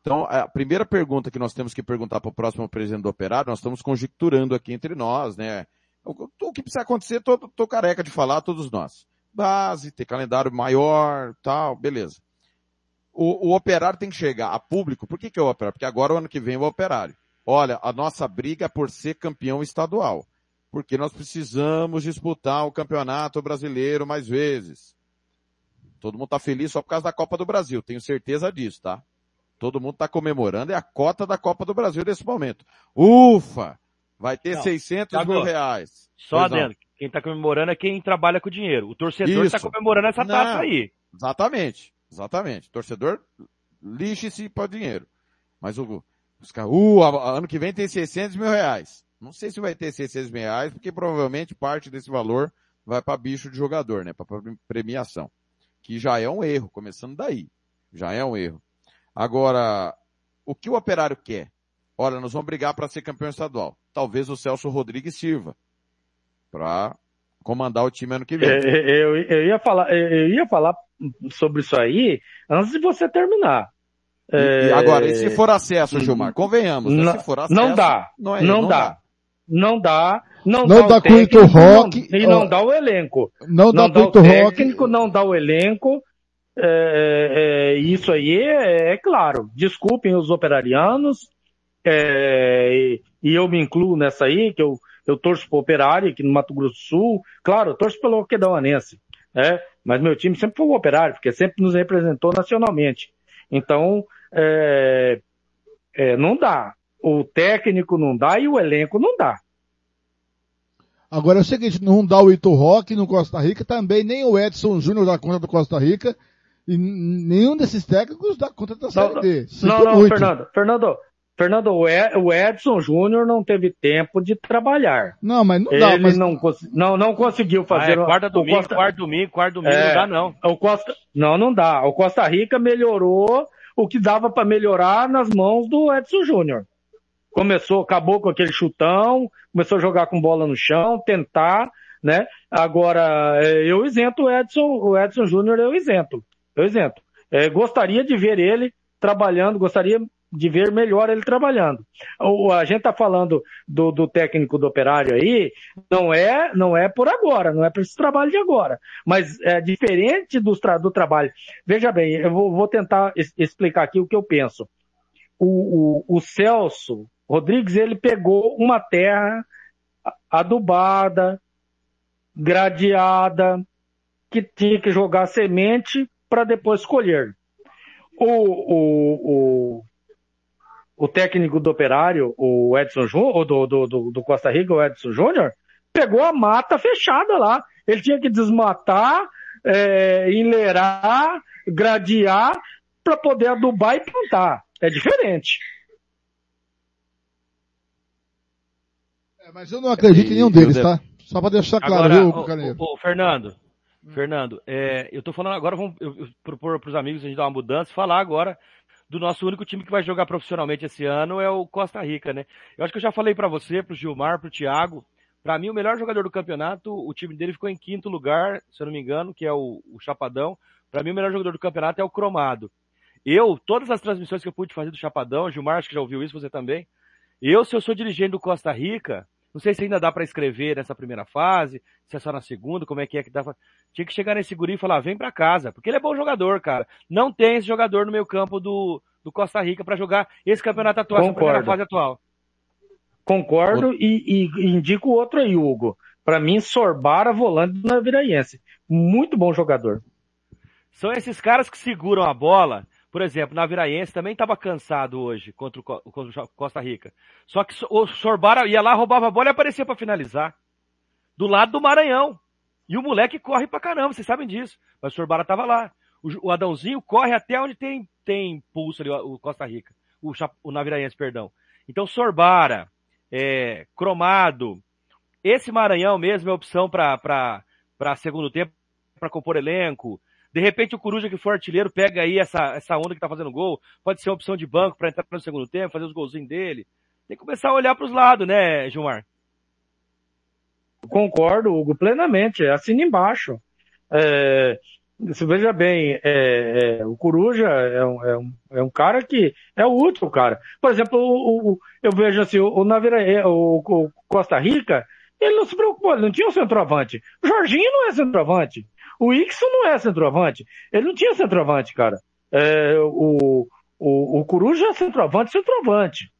Então, a primeira pergunta que nós temos que perguntar para o próximo presidente do operário, nós estamos conjecturando aqui entre nós, né? O, o que precisa acontecer, tô, tô careca de falar, todos nós base, ter calendário maior, tal, beleza. O, o operário tem que chegar a público. Por que, que é o operário? Porque agora o ano que vem é o operário. Olha, a nossa briga é por ser campeão estadual. Porque nós precisamos disputar o campeonato brasileiro mais vezes. Todo mundo tá feliz só por causa da Copa do Brasil, tenho certeza disso, tá? Todo mundo tá comemorando, é a cota da Copa do Brasil nesse momento. Ufa! Vai ter Não, 600 Thiago, mil reais. Só Pois não. Quem tá comemorando é quem trabalha com dinheiro. O torcedor Isso. tá comemorando essa Não. taça aí. Exatamente, exatamente. Torcedor, lixe-se para dinheiro. Mas o, os caras, uh, ano que vem tem 600 mil reais. Não sei se vai ter 600 mil reais, porque provavelmente parte desse valor vai para bicho de jogador, né? Para premiação. Que já é um erro, começando daí. Já é um erro. Agora, o que o operário quer? Olha, nós vamos brigar para ser campeão estadual. Talvez o Celso Rodrigues sirva para comandar o time ano que vem. É, Eu, eu ia falar, eu ia falar sobre isso aí antes de você terminar. É, agora, e se for acesso, Gilmar? Convenhamos, né? Não, se for acesso, não dá, não, é, não, dá. Não dá, não, Não dá, dá o com o técnico, Rock, não- e não ó. dá o elenco. Não dá não dá o rock. técnico, não dá o elenco. É, é, isso aí é, é claro. Desculpem os operarianos, é, e, e eu me incluo nessa aí, que eu, eu torço pro Operário aqui no Mato Grosso do Sul. Claro, eu torço pelo Aquedauanense, né? Mas meu time sempre foi o Operário, porque sempre nos representou nacionalmente. Então, é, é, não dá. O técnico não dá e o elenco não dá. Agora é o seguinte, não dá o Ito Rock no Costa Rica, também nem o Edson Júnior dá conta do Costa Rica, e nenhum desses técnicos dá conta da Série D. Não, não, muito. Fernando, Fernando, Fernando, o Ed- o Edson Júnior não teve tempo de trabalhar. Não, mas não Ele dá, mas não, não, não conseguiu Ah, fazer. é, quarta o domingo, Costa- quarto domingo, quarto domingo, É. não dá não. o Costa, não, não dá. O Costa Rica melhorou o que dava para melhorar nas mãos do Edson Júnior. Começou, acabou com aquele chutão, começou a jogar com bola no chão, tentar, né? Agora, é, eu isento o Edson, o Edson Júnior eu isento. Eu isento. É, gostaria de ver ele trabalhando, gostaria de ver melhor ele trabalhando. O, a gente tá falando do, do técnico do operário aí, não é, não é por agora, não é para esse trabalho de agora. Mas é diferente do, do trabalho. Veja bem, eu vou, vou tentar es- explicar aqui o que eu penso. O, o, o Celso Rodrigues, ele pegou uma terra adubada, gradeada, que tinha que jogar semente para depois colher. O, o, o, o técnico do operário, o Edson Júnior, do, do, do, do Costa Rica, o Edson Júnior, pegou a mata fechada lá. Ele tinha que desmatar, é, enleirar, gradear para poder adubar e plantar. É diferente. É, mas eu não acredito em nenhum deles, tá? Só pra deixar claro, Agora, viu, ô, ô, Fernando, Fernando, é, eu tô falando agora, vamos eu, eu propor pros amigos a gente dar uma mudança e falar agora do nosso único time que vai jogar profissionalmente esse ano é o Costa Rica, né? Eu acho que eu já falei pra você, pro Gilmar, pro Thiago, Pra mim o melhor jogador do campeonato, o time dele ficou em quinto lugar, se eu não me engano, que é o, o Chapadão. Pra mim o melhor jogador do campeonato é o Cromado. Eu, todas as transmissões que eu pude fazer do Chapadão, Gilmar, acho que já ouviu isso, você também. Eu, se eu sou dirigente do Costa Rica, não sei se ainda dá pra escrever nessa primeira fase, se é só na segunda, como é que é que dá pra... Tinha que chegar nesse guri e falar, vem pra casa, porque ele é bom jogador, cara. Não tem esse jogador no meio campo do, do Costa Rica pra jogar esse campeonato atual, essa primeira fase atual. Concordo e, e indico outro aí, Hugo. Pra mim, Sorbara, volante do Naviraense. Muito bom jogador. São esses caras que seguram a bola. Por exemplo, na Viraense também estava cansado hoje contra o, Co- contra o Costa Rica. Só que o Sorbara ia lá, roubava a bola e aparecia para finalizar. Do lado do Maranhão. E o moleque corre pra caramba, vocês sabem disso. Mas o Sorbara tava lá. O, o Adãozinho corre até onde tem, tem pulso ali, o o Costa Rica. O, o Naviraense, perdão. Então, Sorbara, é, Cromado, esse Maranhão mesmo é opção para segundo tempo, para compor elenco. De repente o Coruja que for artilheiro pega aí essa, essa onda que tá fazendo gol, pode ser uma opção de banco para entrar no segundo tempo, fazer os golzinhos dele. Tem que começar a olhar para os lados, né, Gilmar? Concordo, Hugo, plenamente. Assina embaixo. É, você veja bem, é, é, o Coruja é um, é, um, é um cara que é último cara. Por exemplo, o, o- eu vejo assim, o, o, Navira, é, o, o Costa Rica, ele não se preocupou, ele não tinha um centroavante. O Jorginho não é centroavante. O Ixon não é centroavante. Ele não tinha centroavante, cara. É, o, o, o Coruja é centroavante, centroavante.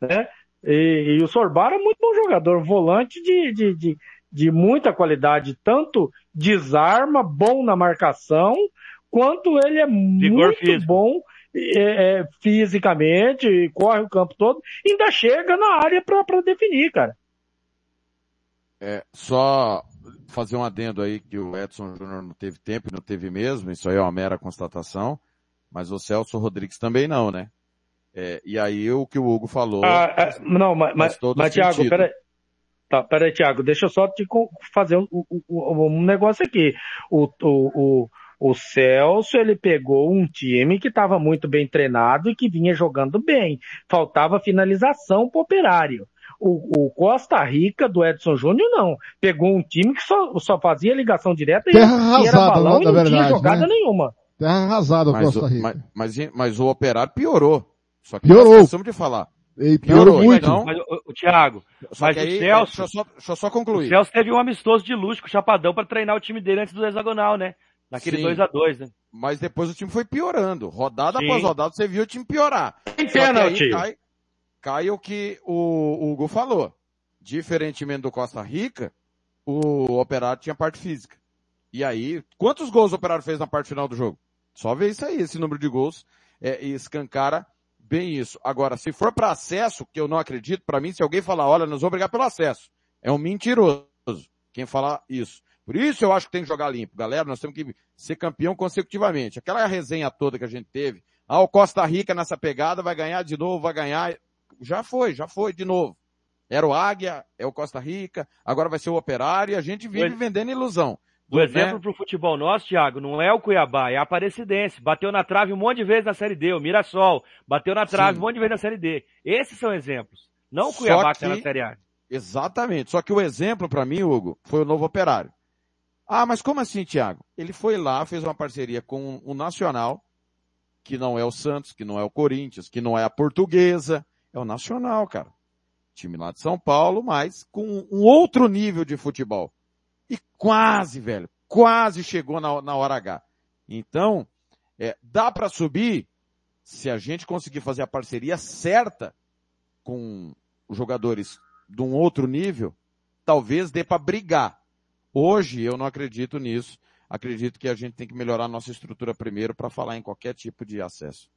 Né? E, e o Sorbara é muito bom jogador, volante de, de, de, de muita qualidade, tanto desarma, bom na marcação, quanto ele é Vigor muito físico. bom é, é, fisicamente, corre o campo todo, ainda chega na área para definir, cara. É, só fazer um adendo aí que o Edson Júnior não teve tempo e não teve mesmo, isso aí é uma mera constatação, mas o Celso Rodrigues também não, né? É, e aí o que o Hugo falou, Ah, ah, não, mas, mas, mas sentido. peraí. Tá, peraí, Thiago, deixa eu só te fazer um, um- um- um negócio aqui. O, o, o, O Celso, ele pegou um time que estava muito bem treinado e que vinha jogando bem. Faltava finalização pro operário. O, o Costa Rica do Edson Júnior não. Pegou um time que só, só fazia ligação direta e, Terra e era arrasada, balão na e não verdade, tinha jogada né? nenhuma. Terra arrasada o Mas, Costa o, Rica. mas, mas, mas o operário piorou. Só que Piorou. nós de falar. E Piorou, piorou muito. então. Mas, o, o Thiago, Só mas que o aí, Celso, deixa eu só, deixa eu só o concluir. Celso teve um amistoso de luxo com o Chapadão para treinar o time dele antes do hexagonal, né? Naquele Sim. 2 a 2 né? Mas depois o time foi piorando. Rodada Sim. após rodada você viu o time piorar. Tem aí pênalti. cai, cai o que o, Hugo falou. Diferentemente do Costa Rica, o Operário tinha parte física. E aí, quantos gols o Operário fez na parte final do jogo? Só ver isso aí, esse número de gols, é, e escancara bem isso. Agora, se for para acesso, que eu não acredito, para mim, se alguém falar, olha, nós vamos brigar pelo acesso, é um mentiroso quem falar isso. Por isso eu acho que tem que jogar limpo. Galera, nós temos que ser campeão consecutivamente. Aquela resenha toda que a gente teve, ah, o Costa Rica nessa pegada vai ganhar de novo, vai ganhar. Já foi, já foi de novo. Era o Águia, é o Costa Rica, agora vai ser o Operário e a gente vive O- vendendo ilusão. O Né? exemplo pro futebol nosso, Thiago, não é o Cuiabá, é a Aparecidense. Bateu na trave um monte de vezes na Série D. O Mirassol bateu na trave Sim. um monte de vezes na Série D. Esses são exemplos. Não o Cuiabá que tá que- na Série A. Exatamente. Só que o exemplo para mim, Hugo, foi o novo operário. Ah, mas como assim, Thiago? Ele foi lá, fez uma parceria com o Nacional, que não é o Santos, que não é o Corinthians, que não é a Portuguesa, é o Nacional, cara. Time lá de São Paulo, mas com um outro nível de futebol. E quase, velho, quase chegou na, na hora H. Então, é, dá para subir se a gente conseguir fazer a parceria certa com jogadores de um outro nível, talvez dê para brigar. Hoje eu não acredito nisso. Acredito que a gente tem que melhorar nossa estrutura primeiro para falar em qualquer tipo de acesso.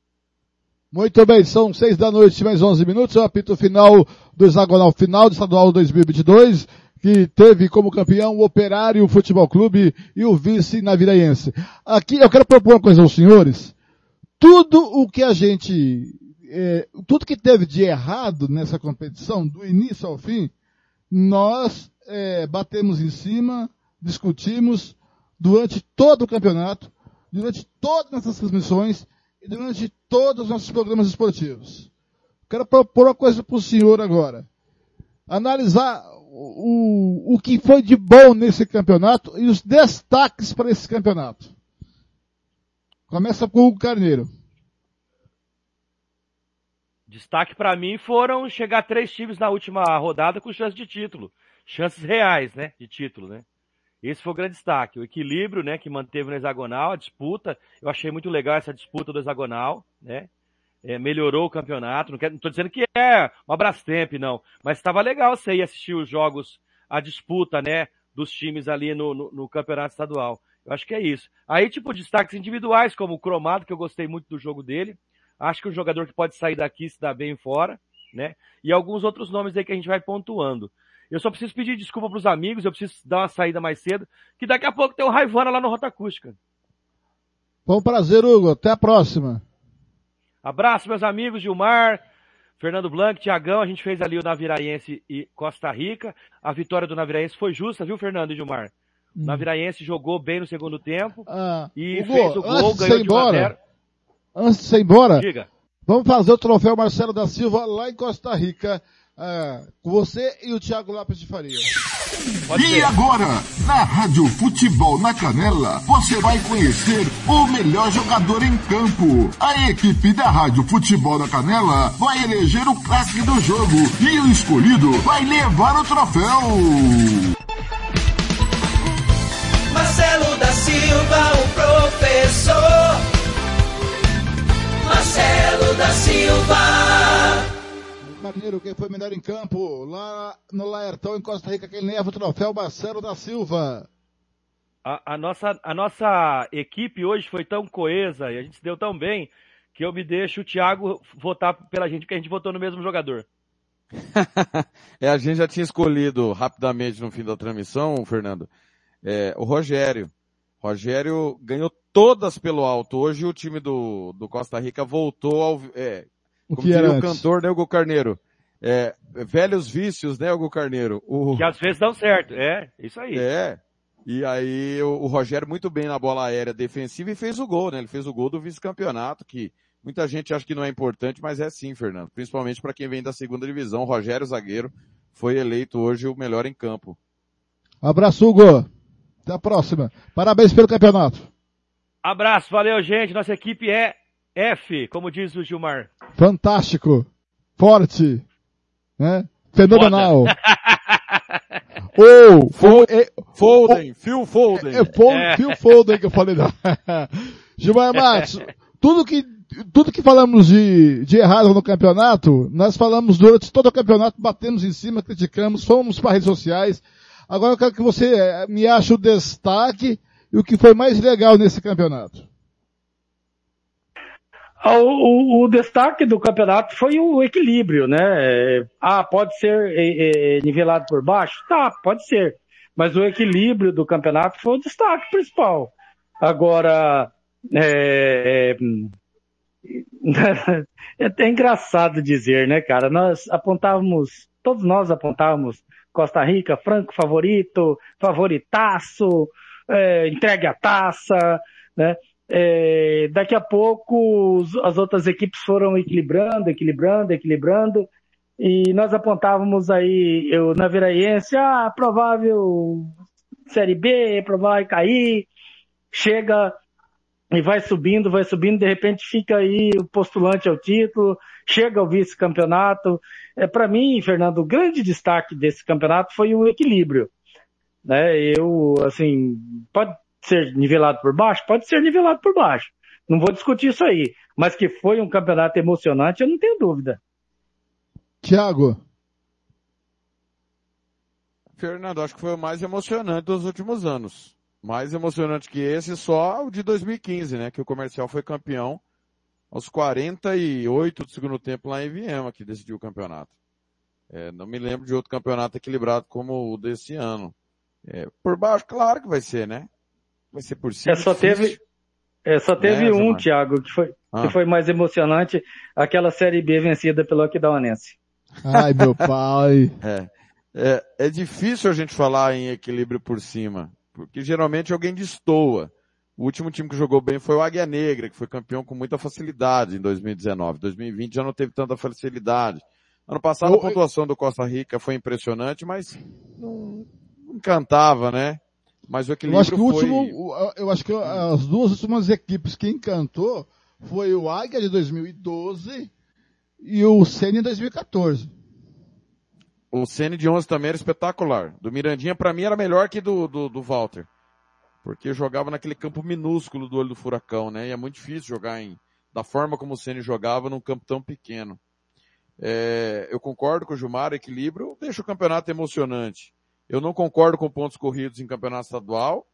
Muito bem, são seis da noite, mais 11 minutos, é o apito final do hexagonal final do estadual 2022, que teve como campeão o Operário Futebol Clube e o vice Naviraense. Aqui eu quero propor uma coisa aos senhores. Tudo o que a gente, é, tudo que teve de errado nessa competição, do início ao fim, nós é, batemos em cima, discutimos durante todo o campeonato, durante todas essas transmissões e durante todos os nossos programas esportivos. Quero propor uma coisa para o senhor agora. Analisar o, o que foi de bom nesse campeonato e os destaques para esse campeonato. Começa com o Carneiro. Destaque para mim foram chegar três times na última rodada com chance de título. Chances reais, né? De título, né? Esse foi o grande destaque. O equilíbrio, né? Que manteve no hexagonal, a disputa. Eu achei muito legal essa disputa do hexagonal, né? É, melhorou o campeonato. Não, quero, não tô dizendo que é uma Brastemp, não. Mas estava legal você ir assistir os jogos, a disputa, né? Dos times ali no, no, no campeonato estadual. Eu acho que é isso. Aí, tipo, destaques individuais, como o Cromado, que eu gostei muito do jogo dele. Acho que um jogador que pode sair daqui se dá bem fora, né? E alguns outros nomes aí que a gente vai pontuando. Eu só preciso pedir desculpa pros amigos, eu preciso dar uma saída mais cedo, que daqui a pouco tem o Raivana lá no Rota Acústica. Foi um prazer, Hugo. Até a próxima. Abraço, meus amigos, Gilmar, Fernando Blanc, Tiagão, a gente fez ali o Naviraense e Costa Rica. A vitória do Naviraense foi justa, viu, Fernando e Gilmar? O Naviraense jogou bem no segundo tempo Ah, e Hugo, fez o gol, ganhou de 1 a embora, 0. antes de você ir embora, Diga. vamos fazer o troféu Marcelo da Silva lá em Costa Rica, ah, com você e o Thiago Lopes de Faria. Pode E ser. agora, na Rádio Futebol na Canela, você vai conhecer o melhor jogador em campo. A equipe da Rádio Futebol na Canela vai eleger o craque do jogo e o escolhido vai levar o troféu. Marcelo da Silva, o professor. Marcelo da Silva. Carneiro, quem foi melhor em campo? Lá no Laertão, em Costa Rica, quem leva o troféu Marcelo da Silva. A, a nossa, a nossa equipe hoje foi tão coesa e a gente se deu tão bem que eu me deixo o Thiago votar pela gente, porque a gente votou no mesmo jogador. é, a gente já tinha escolhido rapidamente no fim da transmissão, Fernando, é, o Rogério. Rogério ganhou todas pelo alto. Hoje o time do, do Costa Rica voltou ao, é, O como que diria o cantor, né, Hugo Carneiro? É, velhos vícios, né, Hugo Carneiro? O, Que às vezes dão certo. É, isso aí. é, E aí o, o Rogério muito bem na bola aérea defensiva e fez o gol, né? Ele fez o gol do vice-campeonato, que muita gente acha que não é importante, mas é sim, Fernando. Principalmente para quem vem da segunda divisão. O Rogério Zagueiro foi eleito hoje o melhor em campo. Abraço, Hugo. Até a próxima. Parabéns pelo campeonato. Abraço, valeu, gente. Nossa equipe é F, como diz o Gilmar. Fantástico. Forte. Né? Fenomenal. Ou, Fo- é, Foden, Phil Foden. é, Fo- Phil Foden que eu falei. Não. Gilmar Matos, tudo que, tudo que falamos de, de errado no campeonato, nós falamos durante todo o campeonato, batemos em cima, criticamos, fomos para redes sociais. Agora eu quero que você eh, me ache o destaque e o que foi mais legal nesse campeonato. Ah, O, o- o destaque do campeonato foi o equilíbrio, né? É, Ah, pode ser é, é, nivelado por baixo? Tá, pode ser. Mas o equilíbrio do campeonato foi o destaque principal. Agora, é, é, é até engraçado dizer, né, cara? Nós apontávamos, todos nós apontávamos Costa Rica, franco favorito, favoritaço, é, entregue a taça, né? É, daqui a pouco as outras equipes foram equilibrando, equilibrando, equilibrando, e nós apontávamos aí, eu na Viraense, ah, provável Série B, provável cair, chega e vai subindo, vai subindo, de repente fica aí o postulante ao título, chega ao vice-campeonato. É, para mim, Fernando, o grande destaque desse campeonato foi o equilíbrio. Né? Eu, assim, pode ser nivelado por baixo? Pode ser nivelado por baixo. Não vou discutir isso aí. Mas que foi um campeonato emocionante, eu não tenho dúvida. Tiago, Fernando, acho que foi o mais emocionante dos últimos anos. Mais emocionante que esse, só o de 2015, né? Que o comercial foi campeão aos 48 do segundo tempo lá em Viema, que decidiu o campeonato. É, não me lembro de outro campeonato equilibrado como o desse ano. É, por baixo, claro que vai ser, né? Vai ser por cima. É, só difícil. teve, é, só teve É, um. Thiago, que foi, Ah. que foi mais emocionante, aquela Série B vencida pelo Aquidauanense. ai meu pai. É, é, é difícil a gente falar em equilíbrio por cima, porque geralmente alguém destoa. O último time que jogou bem foi o Águia Negra, que foi campeão com muita facilidade em 2019. 2020 já não teve tanta facilidade. Ano passado a Eu- pontuação do Costa Rica foi impressionante, mas não, não encantava, né? Mas o Eu equilíbrio acho que o foi... último, eu acho que as duas últimas equipes que encantou foi o Águia de 2012 e o Senna em 2014. O Ceni de 11 também era espetacular. Do Mirandinha, pra mim, era melhor que do, do, do Walter. Porque jogava naquele campo minúsculo do olho do furacão, né? E é muito difícil jogar em, da forma como o Ceni jogava num campo tão pequeno. É, eu concordo com o Gilmar, equilíbrio deixa o campeonato emocionante. Eu não concordo com pontos corridos em campeonato estadual.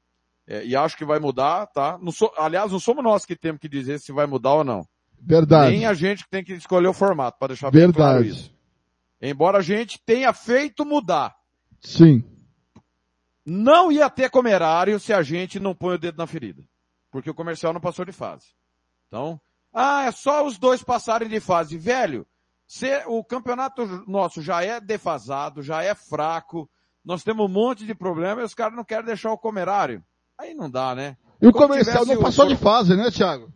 é, e acho que vai mudar, tá? Não sou- aliás, não somos nós que temos que dizer se vai mudar ou não. Verdade. Nem a gente que tem que escolher o formato, para deixar bem claro Verdade. isso. Embora a gente tenha feito mudar. Sim. Não ia ter comerário se a gente não põe o dedo na ferida. Porque o comercial não passou de fase. Então, ah, é só os dois passarem de fase. Velho, se o campeonato nosso já é defasado, já é fraco, nós temos um monte de problema e os caras não querem deixar o comerário. Aí não dá, né? E o Como comercial não o- passou de fase, né, Thiago?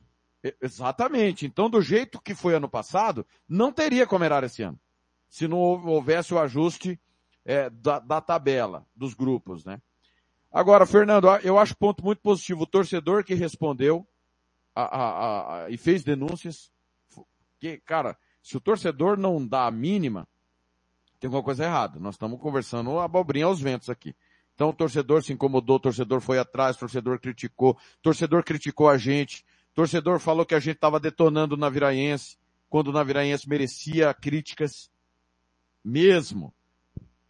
Exatamente. Então, do jeito que foi ano passado, não teria comerário esse ano. Se não hou- houvesse o ajuste é, da, da tabela, dos grupos, né? Agora, Fernando, eu acho ponto muito positivo o torcedor que respondeu a- a- a- e fez denúncias. Que, cara, se o torcedor não dá a mínima, tem alguma coisa errada. Nós estamos conversando abobrinha aos ventos aqui. Então o torcedor se incomodou, o torcedor foi atrás, o torcedor criticou, o torcedor criticou a gente, o torcedor falou que a gente estava detonando na Viraense, quando na Viraense merecia críticas mesmo.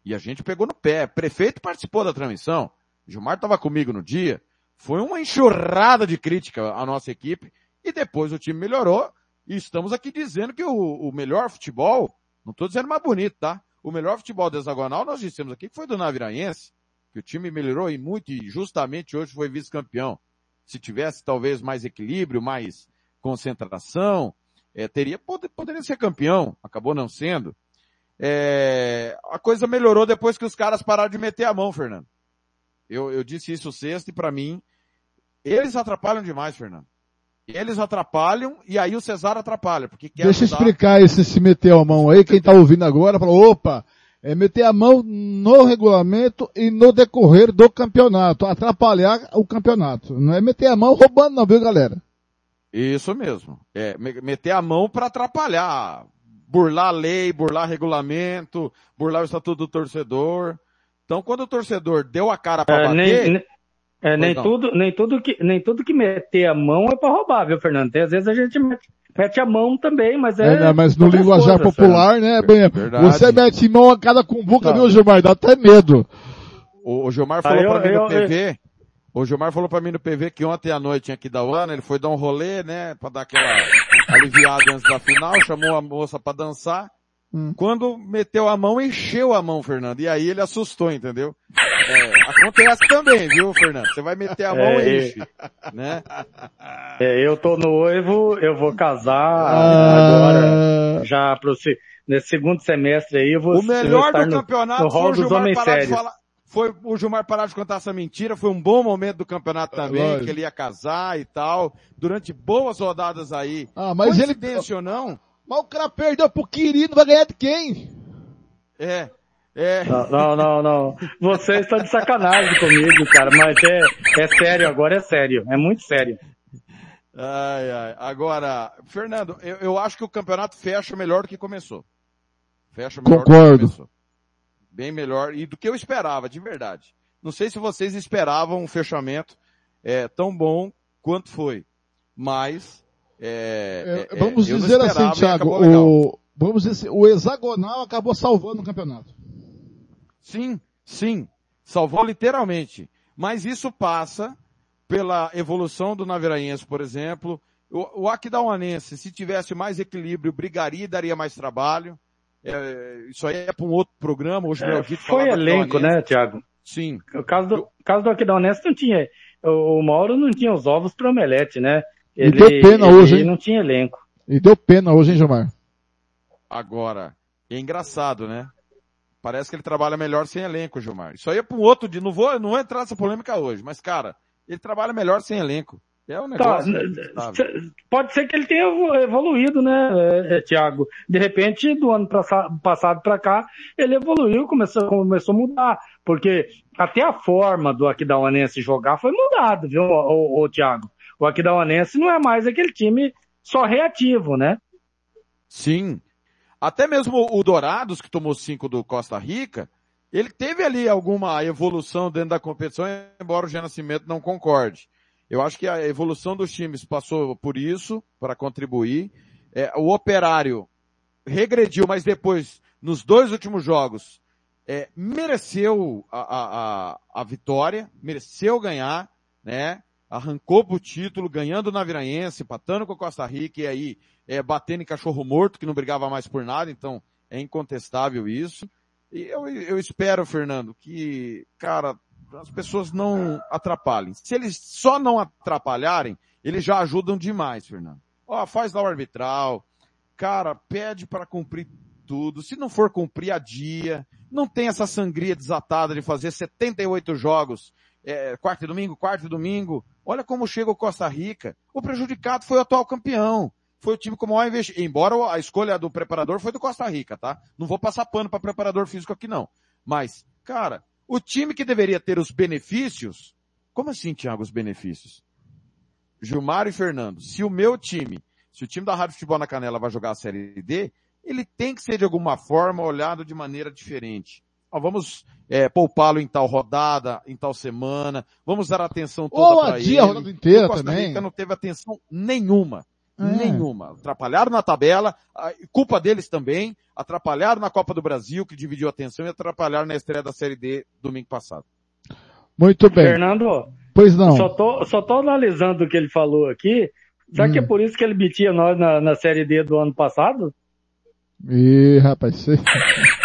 E a gente pegou no pé. Prefeito participou da transmissão. Gilmar estava comigo no dia. Foi uma enxurrada de crítica à nossa equipe. E depois o time melhorou. E estamos aqui dizendo que o, o melhor futebol, não estou dizendo mais bonito, tá? O melhor futebol da hexagonal nós dissemos aqui que foi do Naviraense. Que o time melhorou e muito e justamente hoje foi vice-campeão. Se tivesse talvez mais equilíbrio, mais concentração, eh, teria, pod- poderia ser campeão. Acabou não sendo. É, a coisa melhorou depois que os caras pararam de meter a mão, Fernando. Eu, eu disse isso sexta e para mim, eles atrapalham demais, Fernando. Eles atrapalham e aí o Cesar atrapalha, porque quer Deixa eu explicar esse se meter a mão aí, quem tá ouvindo agora, falou, opa, é meter a mão no regulamento e no decorrer do campeonato, atrapalhar o campeonato. Não é meter a mão roubando não, viu galera? Isso mesmo. É, me- meter a mão para atrapalhar. Burlar a lei, burlar regulamento, burlar o estatuto do torcedor. Então, quando o torcedor deu a cara para É, bater, nem, nem- é, nem não. tudo, nem tudo que, nem tudo que meter a mão é pra roubar, viu, Fernando? Tem, às vezes a gente mete, mete a mão também, mas é. É, né, mas no linguajar coisas, popular, né, verdade. você mete mão a cada cumbuca, Não. viu Gilmar? Dá até medo. o, o Gilmar falou Ah, eu- para mim no eu- PV, o Gilmar falou para mim no PV que ontem à noite aqui da UANA, ele foi dar um rolê, né, para dar aquela aliviada antes da final, chamou a moça para dançar. Hum. Quando meteu a mão, encheu a mão, Fernando. E aí ele assustou, entendeu? É, acontece também, viu, Fernando? Você vai meter a mão É, e é. enche, né? É, eu tô noivo, eu vou casar Ah. agora, já pro, se- nesse segundo semestre aí, eu vou O melhor vou estar do no, campeonato no foi o Gilmar parar de falar. Foi o Gilmar parar de contar essa mentira, foi um bom momento do campeonato também, lógico. que ele ia casar e tal, durante boas rodadas aí. Ah, mas ele, ou não, mas o cara perdeu pro Quirino, vai ganhar de quem? é, é, Não, não, não, não. Você está de sacanagem comigo, cara, mas é, é sério, agora é sério, é muito sério. ai, ai. Agora, Fernando, eu, eu acho que o campeonato fecha melhor do que começou. Fecha melhor do Concordo. que começou. Bem melhor, e do que eu esperava, de verdade. Não sei se vocês esperavam um fechamento é, tão bom quanto foi, mas é, É, é, vamos eu não dizer assim, esperava Thiago, o, vamos dizer assim, o hexagonal acabou salvando o campeonato. Sim, sim. Salvou literalmente. Mas isso passa pela evolução do Naviraense, por exemplo. O, o Aquidauanense, se tivesse mais equilíbrio, brigaria e daria mais trabalho. É, isso aí é para um outro programa. Hoje o É, foi elenco, né, Thiago? Sim. O caso do, o caso do Aquidauanense não tinha, o, o Mauro não tinha os ovos para omelete, né? E deu pena ele hoje, hein? não tinha elenco. E deu pena hoje, hein, Gilmar? Agora, é engraçado, né? Parece que ele trabalha melhor sem elenco, Gilmar. Isso aí é para um outro dia. Não vou, não vou entrar nessa polêmica hoje, mas, cara, ele trabalha melhor sem elenco. É um Tá, negócio. c- pode ser que ele tenha evo- evoluído, né, é, é, Thiago? De repente, do ano pra- passado para cá, ele evoluiu, começou, começou a mudar. Porque até a forma do Aquidauanense jogar foi mudado, viu, ô, ô, Thiago? O Aquidauanense não é mais aquele time só reativo, né? Sim. Até mesmo o Dourados, que tomou cinco do Costa Rica, ele teve ali alguma evolução dentro da competição, embora o Jean Nascimento não concorde. Eu acho que a evolução dos times passou por isso, para contribuir. É, o Operário regrediu, mas depois, nos dois últimos jogos, é, mereceu a, a, a, a vitória, mereceu ganhar, né? Arrancou pro título, ganhando na Viraense, empatando com a Costa Rica e aí é, batendo em cachorro morto, que não brigava mais por nada, então é incontestável isso. E eu, eu espero, Fernando, que, cara, as pessoas não atrapalhem. Se eles só não atrapalharem, eles já ajudam demais, Fernando. Ó, faz lá o arbitral, cara, pede para cumprir tudo. Se não for cumprir, adia. Não tem essa sangria desatada de fazer 78 jogos, é, quarta e domingo, quarta e domingo. Olha como chega o Costa Rica. O prejudicado foi o atual campeão. Foi o time com o maior investimento. Embora a escolha do preparador foi do Costa Rica, tá? Não vou passar pano para preparador físico aqui não. Mas, cara, o time que deveria ter os benefícios, como assim, Thiago, os benefícios? Gilmar e Fernando, se o meu time, se o time da Rádio Futebol na Canela vai jogar a Série D, ele tem que ser de alguma forma olhado de maneira diferente. Ó, vamos é, poupá-lo em tal rodada, em tal semana, vamos dar atenção toda para ele. a rodada inteira o Costa também. Rica não teve atenção nenhuma. É. Nenhuma. Atrapalharam na tabela, a- culpa deles também, atrapalharam na Copa do Brasil, que dividiu a atenção, e atrapalharam na estreia da Série D domingo passado. Muito bem. Fernando, Pois não. só tô, só tô analisando o que ele falou aqui. Será que Hum. é por isso que ele metia nós na, na Série D do ano passado? Ih, rapaz, você...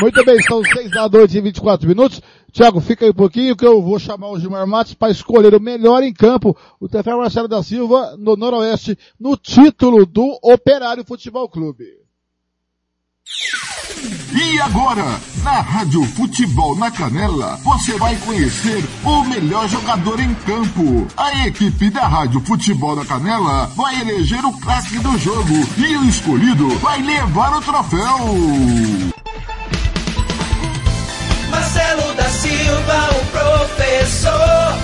Muito bem, são seis da noite e 24 minutos. Tiago, fica aí um pouquinho que eu vou chamar o Gilmar Matos para escolher o melhor em campo, o Tefé Marcelo da Silva, no Noroeste, no título do Operário Futebol Clube. E agora, na Rádio Futebol na Canela, você vai conhecer o melhor jogador em campo. A equipe da Rádio Futebol na Canela vai eleger o clássico do jogo e o escolhido vai levar o troféu. Marcelo da Silva, o professor.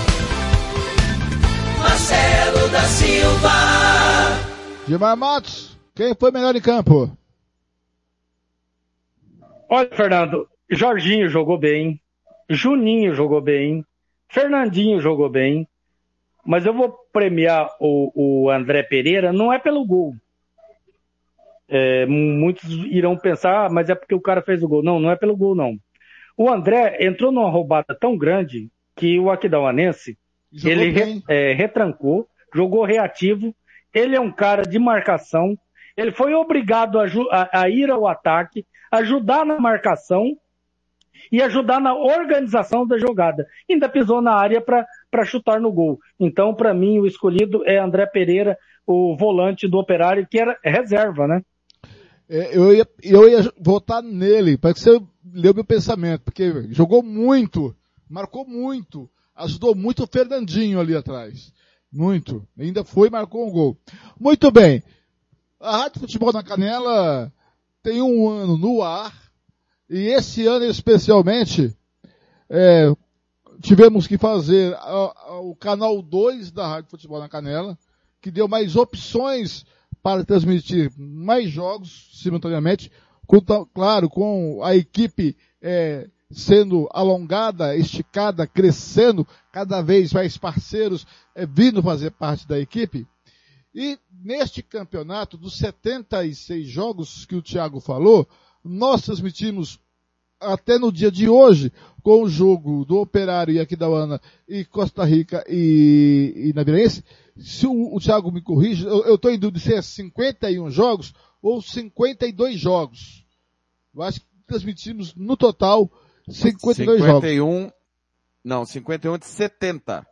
Marcelo da Silva. Gilmar Matos, quem foi melhor em campo? Olha, Fernando, Jorginho jogou bem, Juninho jogou bem, Fernandinho jogou bem, mas eu vou premiar o, o André Pereira não é pelo gol. É, muitos irão pensar, ah, mas é porque o cara fez o gol. Não, não é pelo gol, não. O André entrou numa roubada tão grande que o Aquidauanense, Jogou ele re- é, retrancou, jogou reativo, ele é um cara de marcação, ele foi obrigado a, a- a ir ao ataque, ajudar na marcação e ajudar na organização da jogada. Ainda pisou na área para chutar no gol. Então, para mim, o escolhido é André Pereira, o volante do Operário, que era reserva, né? É, eu, ia, eu ia votar nele, para que você leu meu pensamento, porque jogou muito, marcou muito, ajudou muito o Fernandinho ali atrás. Muito. Ainda foi e marcou um gol. Muito bem. A Rádio Futebol na Canela tem um ano no ar, e esse ano especialmente, é, tivemos que fazer a- a- o canal 2 da Rádio Futebol na Canela, que deu mais opções para transmitir mais jogos simultaneamente, com, claro, com a equipe é, sendo alongada, esticada, crescendo, cada vez mais parceiros é, vindo fazer parte da equipe. E neste campeonato, dos 76 jogos que o Thiago falou, nós transmitimos até no dia de hoje, com o jogo do Operário e Aquidauana e Costa Rica e, e se o, o Thiago me corrige, eu estou em dúvida se é 51 jogos ou 52 jogos. Eu acho que transmitimos no total 52 jogos. 51, não, 51 de 70.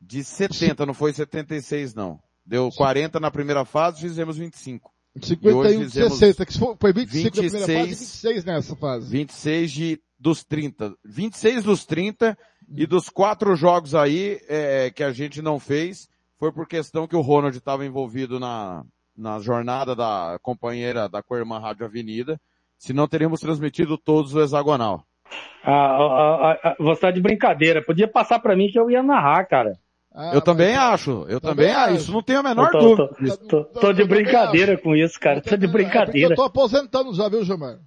De 70, não foi 76 não. Deu 40 na primeira fase, fizemos 25. E 51 hoje de fizemos 60, que foi foi 25 na primeira fase e 26 26 nessa fase. 26 de, dos 30. 26 dos 30 e dos quatro jogos aí é, que a gente não fez foi por questão que o Ronald estava envolvido na, na jornada da companheira da Coirmã Rádio Avenida. Senão teríamos transmitido todos o hexagonal. Ah, ah, ah, ah, você tá de brincadeira. Podia passar para mim que eu ia narrar, cara. Ah, eu também acho, eu também, também acho. Isso não tenho a menor tô, dúvida. tô- tô- tô de brincadeira com isso, cara. Tô de É brincadeira. eu tô aposentando já, viu, Gilmar?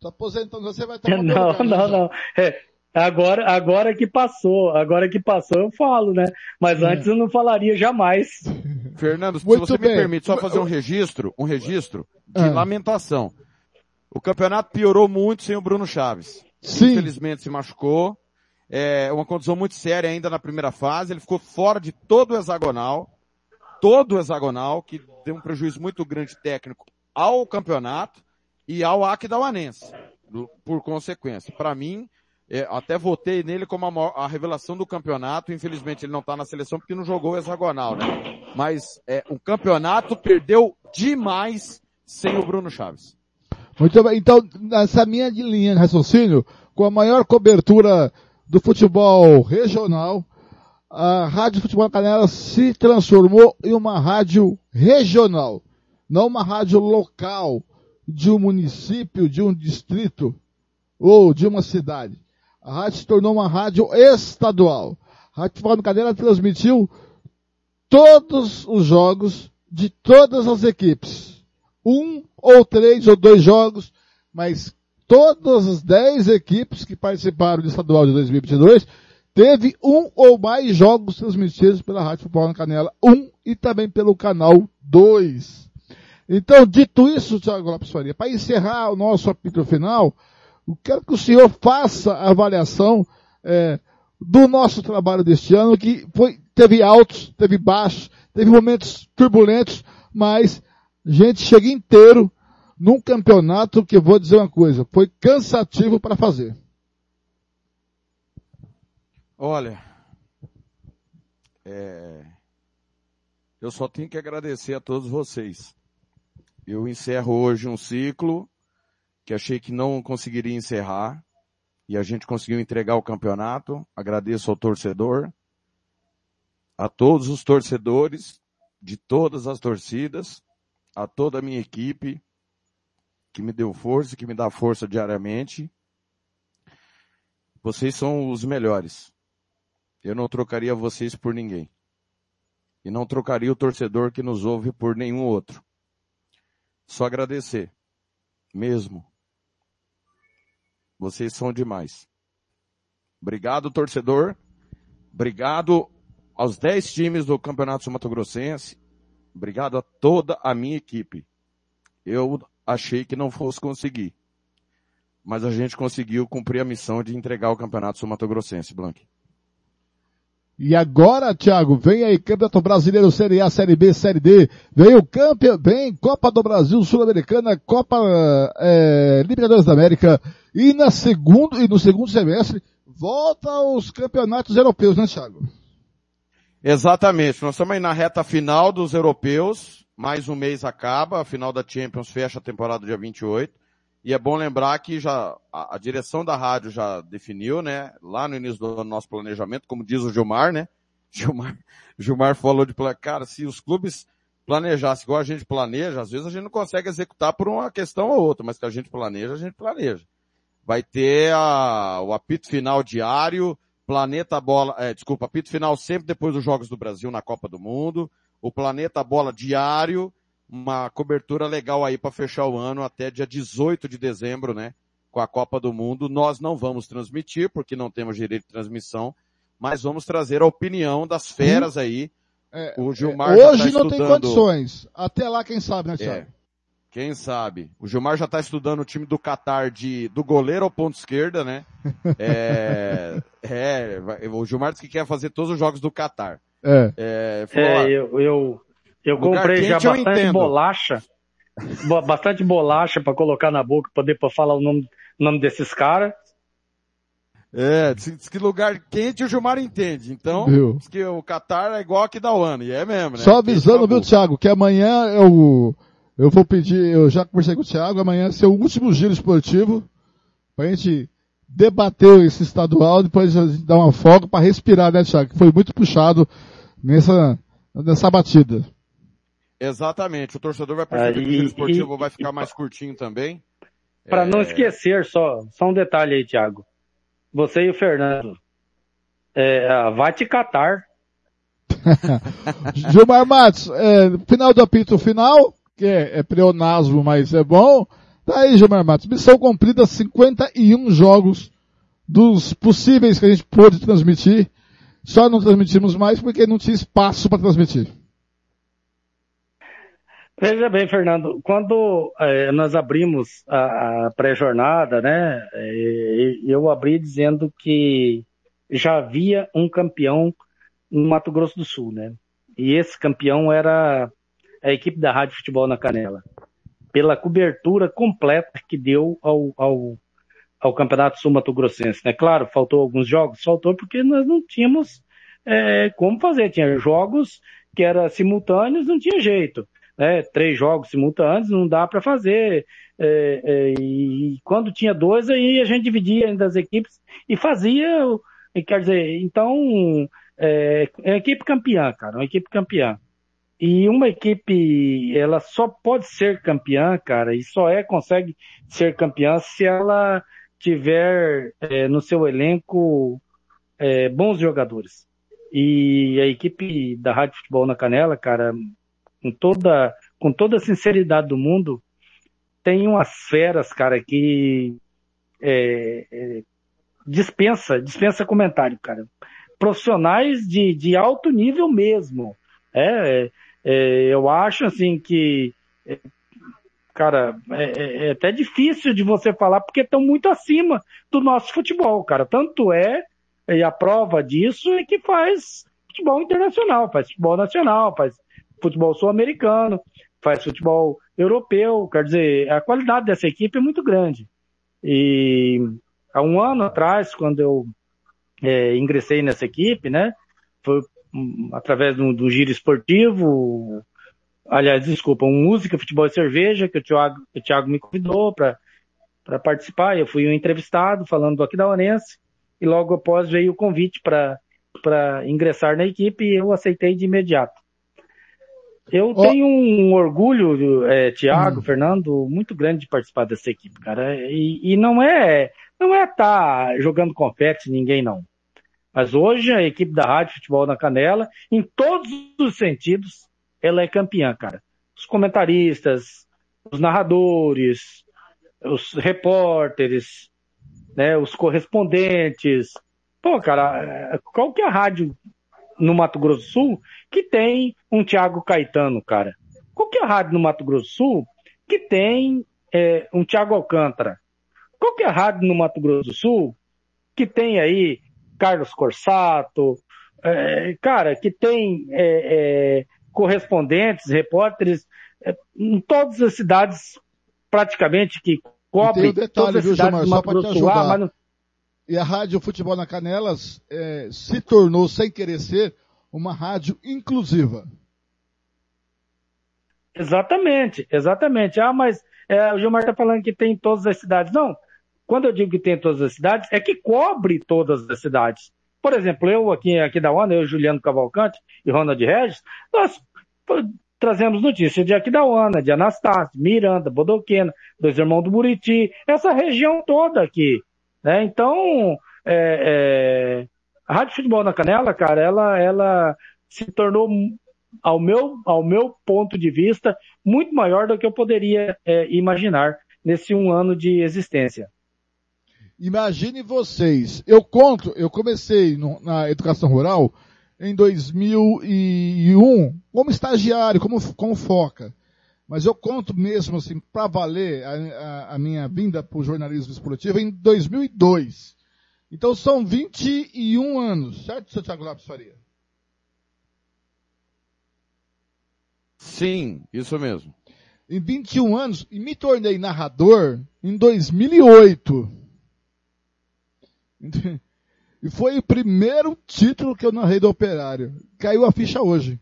Tô aposentando, você vai tomar meu Não, não, já. não. É, agora, agora que passou, agora que passou eu falo, né? Mas antes eu não falaria jamais. Fernando, se Muito você bem. me permite só fazer um registro, um registro de Ah. lamentação. O campeonato piorou muito sem o Bruno Chaves. Sim. Infelizmente se machucou. É uma condição muito séria ainda na primeira fase. Ele ficou fora de todo o hexagonal. Todo o hexagonal, que deu um prejuízo muito grande técnico ao campeonato e ao Aquidauanense, por consequência. Para mim, é, até votei nele como a, a revelação do campeonato. Infelizmente ele não está na seleção porque não jogou o hexagonal, né? Mas é, o campeonato perdeu demais sem o Bruno Chaves. Muito bem, então, nessa minha linha de raciocínio, com a maior cobertura do futebol regional, a Rádio Futebol Canela se transformou em uma rádio regional, não uma rádio local de um município, de um distrito ou de uma cidade. A rádio se tornou uma rádio estadual. A Rádio Futebol Canela transmitiu todos os jogos de todas as equipes um ou três ou dois jogos, mas todas as dez equipes que participaram do estadual de 2022 teve um ou mais jogos transmitidos pela Rádio Futebol na Canela 1 e também pelo canal 2. Então, dito isso, Thiago Lopes Faria, para encerrar o nosso apito final, eu quero que o senhor faça a avaliação é, do nosso trabalho deste ano, que foi, teve altos, teve baixos, teve momentos turbulentos, mas a gente chega inteiro num campeonato que vou dizer uma coisa, foi cansativo para fazer. Olha, é, eu só tenho que agradecer a todos vocês. Eu encerro hoje um ciclo que achei que não conseguiria encerrar e a gente conseguiu entregar o campeonato. Agradeço ao torcedor, a todos os torcedores de todas as torcidas, a toda a minha equipe que me deu força, que me dá força diariamente. Vocês são os melhores. Eu não trocaria vocês por ninguém. E não trocaria o torcedor que nos ouve por nenhum outro. Só agradecer. Mesmo. Vocês são demais. Obrigado, torcedor. Obrigado aos 10 times do Campeonato Mato Grossense. Obrigado a toda a minha equipe. Eu achei que não fosse conseguir. Mas a gente conseguiu cumprir a missão de entregar o Campeonato Mato Grossense, Blank. E agora, Thiago, vem aí Campeonato Brasileiro, Série A, Série B, Série D, vem o campeão, vem Copa do Brasil, Sul-Americana, Copa é, Libertadores da América, e na segundo, e no segundo semestre, volta aos campeonatos europeus, né, Thiago? Exatamente, nós estamos aí na reta final dos europeus, mais um mês acaba, a final da Champions fecha a temporada dia 28, e é bom lembrar que já a, a, direção da rádio já definiu, né? Lá no início do nosso planejamento, como diz o Gilmar, né? Gilmar, Gilmar falou de cara, se os clubes planejassem igual a gente planeja, às vezes a gente não consegue executar por uma questão ou outra, mas que a gente planeja, a gente planeja. Vai ter a, o apito final diário, Planeta Bola, é, desculpa, apito final sempre depois dos Jogos do Brasil na Copa do Mundo, o Planeta Bola diário, uma cobertura legal aí para fechar o ano até dia 18 de dezembro, né? Com a Copa do Mundo. Nós não vamos transmitir, porque não temos direito de transmissão, mas vamos trazer a opinião das feras aí. É, o Gilmar é, hoje tá não tem condições. Até lá, quem sabe, né, Thiago? É, quem sabe? O Gilmar já está estudando o time do Qatar de, do goleiro ao ponto esquerda, né? é, é, o Gilmar disse que quer fazer todos os jogos do Qatar. É. é, falou, é eu, eu, eu comprei já bastante bolacha, bastante bolacha para colocar na boca, poder pra falar o nome, nome desses caras. É, diz que lugar quente o Gilmar entende. Então, viu? diz que o Qatar é igual aqui da UAN, e é mesmo, né? Só avisando, viu, Thiago, que amanhã eu, eu vou pedir, eu já conversei com o Thiago, amanhã é seu último giro esportivo, pra gente debater esse estadual, depois a gente dar uma folga para respirar, né, Thiago? Que foi muito puxado nessa, nessa batida. Exatamente. O torcedor vai perceber e, que o giro esportivo e, vai ficar e, mais curtinho também. Para é... não esquecer, só, só um detalhe aí, Thiago. Você e o Fernando. É, vai te catar. Gilmar Matos, é, final do apito final, que é, é pleonasmo, mas é bom. Tá aí, Gilmar Matos. Missão cumprida 51 jogos dos possíveis que a gente pôde transmitir. Só não transmitimos mais porque não tinha espaço para transmitir. Veja bem, Fernando, quando é, nós abrimos a, a pré-jornada, né, é, eu abri dizendo que já havia um campeão no Mato Grosso do Sul, né? E esse campeão era a equipe da Rádio Futebol na Canela, pela cobertura completa que deu ao, ao, ao Campeonato Sul Mato Grossense, né? Claro, faltou alguns jogos, faltou porque nós não tínhamos é, como fazer, tinha jogos que eram simultâneos, não tinha jeito né, três jogos simultâneos, não dá para fazer. É, é, e quando tinha dois, aí a gente dividia entre as equipes e fazia, quer dizer, então, é, é equipe campeã, cara, uma equipe campeã. E uma equipe, ela só pode ser campeã, cara, e só é, consegue ser campeã se ela tiver é, no seu elenco é, bons jogadores. E a equipe da Rádio Futebol na Canela, cara, com toda, com toda a sinceridade do mundo, tem umas feras, cara, que é, é, dispensa, dispensa comentário, cara. Profissionais de, de alto nível mesmo. É, é eu acho assim que, é, cara, é, é, é, até difícil de você falar porque estão muito acima do nosso futebol, cara. Tanto é, e a prova disso é que faz futebol internacional, faz futebol nacional, faz futebol sul-americano, faz futebol europeu, quer dizer, a qualidade dessa equipe é muito grande. E há um ano atrás, quando eu é, ingressei nessa equipe, né, foi através do, do giro esportivo, aliás, desculpa, um música, futebol e cerveja, que o Thiago, o Thiago me convidou para participar. Eu fui um entrevistado falando do Aquidauanense e logo após veio o convite para ingressar na equipe e eu aceitei de imediato. Eu oh. tenho um orgulho, é, Tiago, hum. Fernando, muito grande de participar dessa equipe, cara. E, e não é não é estar tá jogando confete ninguém não. Mas hoje a equipe da Rádio Futebol na Canela, em todos os sentidos, ela é campeã, cara. Os comentaristas, os narradores, os repórteres, né, os correspondentes. Pô, cara, qual que é a rádio no Mato Grosso do Sul que tem um Thiago Caetano, cara? Qual que é a rádio no Mato Grosso do Sul que tem é, um Thiago Alcântara? Qual que é a rádio no Mato Grosso do Sul que tem aí Carlos Corsato, é, cara, que tem é, é correspondentes, repórteres é, em todas as cidades praticamente que cobrem um detalhe, todas as viu, cidades Gilmar, do Mato Grosso do Sul. Mas E a Rádio Futebol na Canelas é, se tornou, sem querer ser, uma rádio inclusiva. Exatamente, exatamente. Ah, mas é, o Gilmar está falando que tem em todas as cidades. Não, quando eu digo que tem em todas as cidades, é que cobre todas as cidades. Por exemplo, eu aqui, aqui da ONU, eu, Juliano Cavalcante e Ronald Regis, nós trazemos notícias de Aquidauana, de Anastácio, Miranda, Bodoquena, dois irmãos do Buriti, essa região toda aqui. Né? Então, é, é, a Rádio Futebol na Canela, cara, ela, ela se tornou, ao meu, ao meu ponto de vista, muito maior do que eu poderia é, imaginar nesse um ano de existência. Imagine vocês, eu conto, eu comecei no, na educação rural em 2001 como estagiário, como, como foca. Mas eu conto mesmo assim, para valer a, a, a, minha vinda para o jornalismo esportivo em 2002. Então são 21 anos, certo, seu Thiago Lopes Faria? Sim, isso mesmo. Em 21 anos, e me tornei narrador em 2008. E foi o primeiro título que eu narrei do Operário. Caiu a ficha hoje.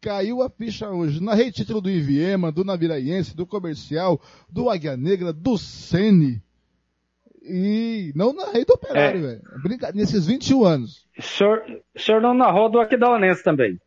Caiu a ficha hoje. Narrei título do Iviema, do Naviraense, do Comercial, do Águia Negra, do Sene. E não narrei do Operário, é. velho. Brinca... Nesses 21 anos. O senhor, o senhor não narrou do Aquidauanense também?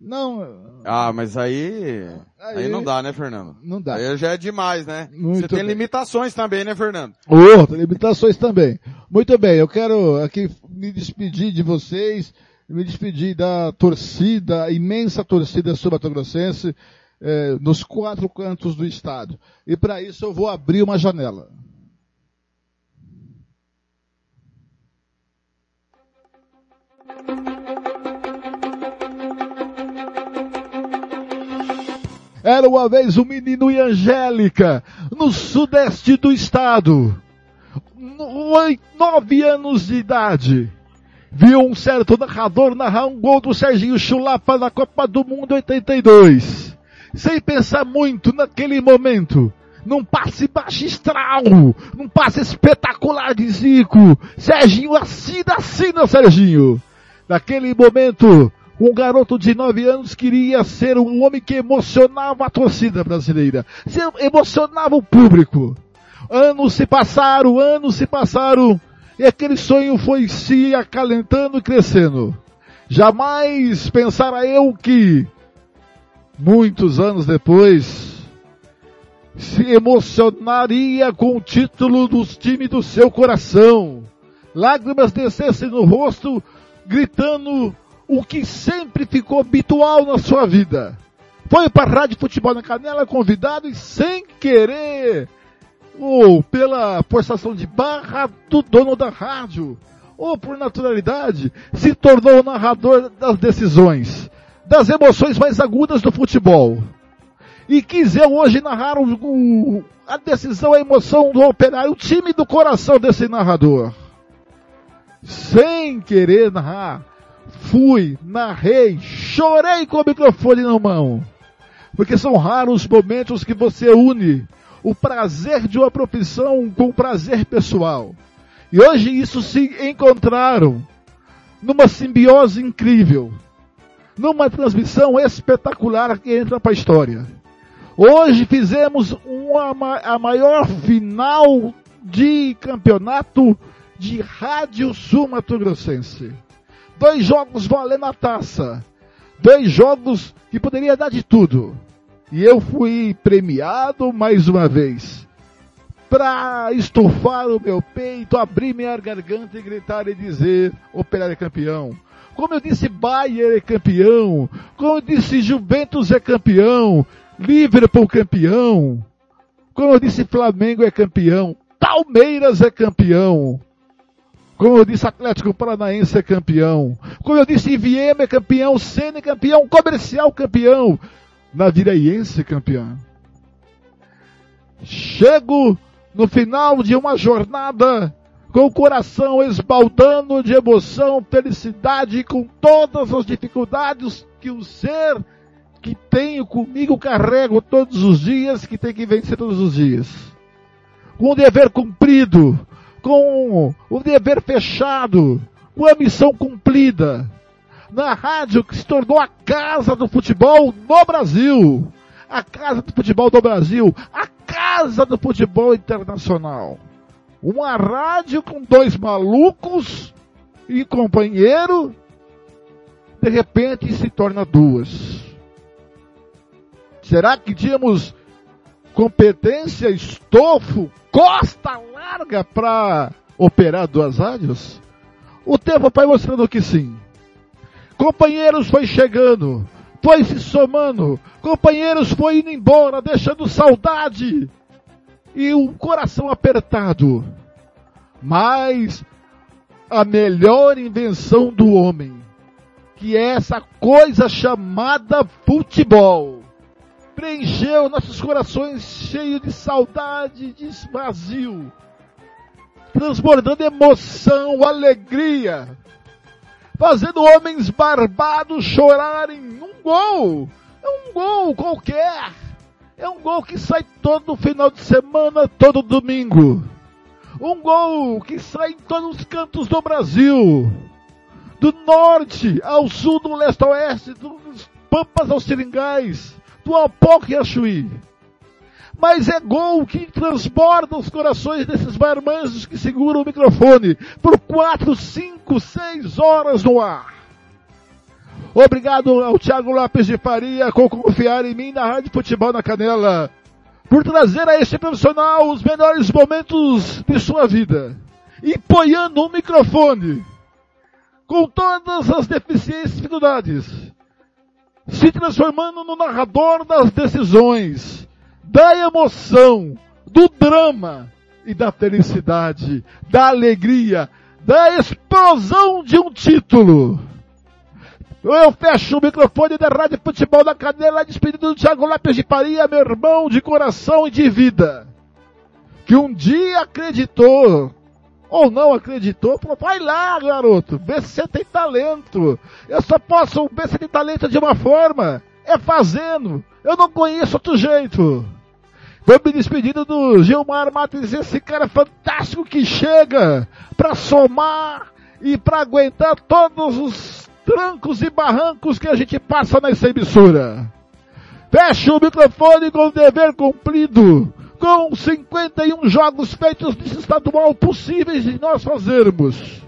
Não. Ah, mas aí, aí. Aí não dá, né, Fernando? Não dá. Aí já é demais, né? Muito Você tem bem. limitações também, né, Fernando? Oh, tem limitações também. Muito bem, eu quero aqui me despedir de vocês, me despedir da torcida, a imensa torcida subatogrossense, eh, nos quatro cantos do estado. E para isso eu vou abrir uma janela. Era uma vez um menino e Angélica, no sudeste do estado. Nove anos de idade. Viu um certo narrador narrar um gol do Serginho Chulapa na Copa do Mundo 82. Sem pensar muito naquele momento. Num passe magistral, num passe espetacular de Zico. Serginho assina, assina, Serginho. Naquele momento, um garoto de 9 anos queria ser um homem que emocionava a torcida brasileira, emocionava o público. Anos se passaram, anos se passaram, e aquele sonho foi se acalentando e crescendo. Jamais pensara eu que, muitos anos depois, se emocionaria com o título dos times do seu coração. Lágrimas descessem no rosto, gritando o que sempre ficou habitual na sua vida. Foi para a Rádio Futebol na Canela convidado e sem querer, ou pela forçação de barra do dono da rádio, ou por naturalidade, se tornou o narrador das decisões, das emoções mais agudas do futebol. E quis eu hoje narrar o, o, a decisão, a emoção do operário, o time do coração desse narrador. Sem querer narrar fui, narrei, chorei com o microfone na mão. Porque são raros os momentos que você une o prazer de uma profissão com o prazer pessoal. E hoje isso se encontraram numa simbiose incrível, numa transmissão espetacular que entra para a história. Hoje fizemos uma, ma- a maior final de campeonato de Rádio Sul Mato Grossense. Dois jogos valendo a taça. Dois jogos que poderia dar de tudo. E eu fui premiado mais uma vez. Pra estufar o meu peito, abrir minha garganta e gritar e dizer, Operário é campeão. Como eu disse, Bayern é campeão. Como eu disse, Juventus é campeão. Liverpool campeão. Como eu disse, Flamengo é campeão. Palmeiras é campeão. Como eu disse, Atlético Paranaense é campeão. Como eu disse, Iviema é campeão. Sene é campeão. Comercial campeão. Naviraense campeão. Chego no final de uma jornada com o coração esbaldando de emoção, felicidade, com todas as dificuldades que o ser que tenho comigo carrego todos os dias, que tem que vencer todos os dias. Com o dever cumprido, com o dever fechado, com a missão cumprida. Na rádio que se tornou a casa do futebol no Brasil. A casa do futebol do Brasil. A casa do futebol internacional. Uma rádio com dois malucos e companheiro, de repente se torna duas. Será que tínhamos competência, estofo, costa larga para operar duas rádios? O tempo vai mostrando que sim. Companheiros foi chegando, foi se somando, companheiros foi indo embora, deixando saudade e um coração apertado. Mas a melhor invenção do homem, que é essa coisa chamada futebol, preencheu nossos corações cheios de saudade, de vazio, transbordando emoção, alegria, fazendo homens barbados chorarem um gol. É um gol qualquer. É um gol que sai todo final de semana, todo domingo. Um gol que sai em todos os cantos do Brasil. Do norte ao sul, do leste ao oeste, dos pampas aos seringais, do Alpoque a Chuí. Mas é gol que transborda os corações desses marmanjos que seguram o microfone por quatro, cinco, seis horas no ar. Obrigado ao Thiago Lopes de Faria por confiar em mim na Rádio Futebol na Canela. Por trazer a este profissional os melhores momentos de sua vida. E apoiando um microfone. Com todas as deficiências e dificuldades. Se transformando no narrador das decisões. Da emoção. Do drama. E da felicidade. Da alegria. Da explosão de um título. Eu fecho o microfone da Rádio Futebol da Canela, despedido do Thiago Lopes de Paria, meu irmão de coração e de vida. Que um dia acreditou, ou não acreditou, falou, vai lá, garoto, você tem talento. Eu só posso ver se tem talento de uma forma, é fazendo. Eu não conheço outro jeito. Vou me despedindo do Gilmar Matos, esse cara fantástico que chega para somar e para aguentar todos os trancos e barrancos que a gente passa nessa emissora. Fecha o microfone com o dever cumprido, com 51 jogos feitos nesse estadual possíveis de nós fazermos.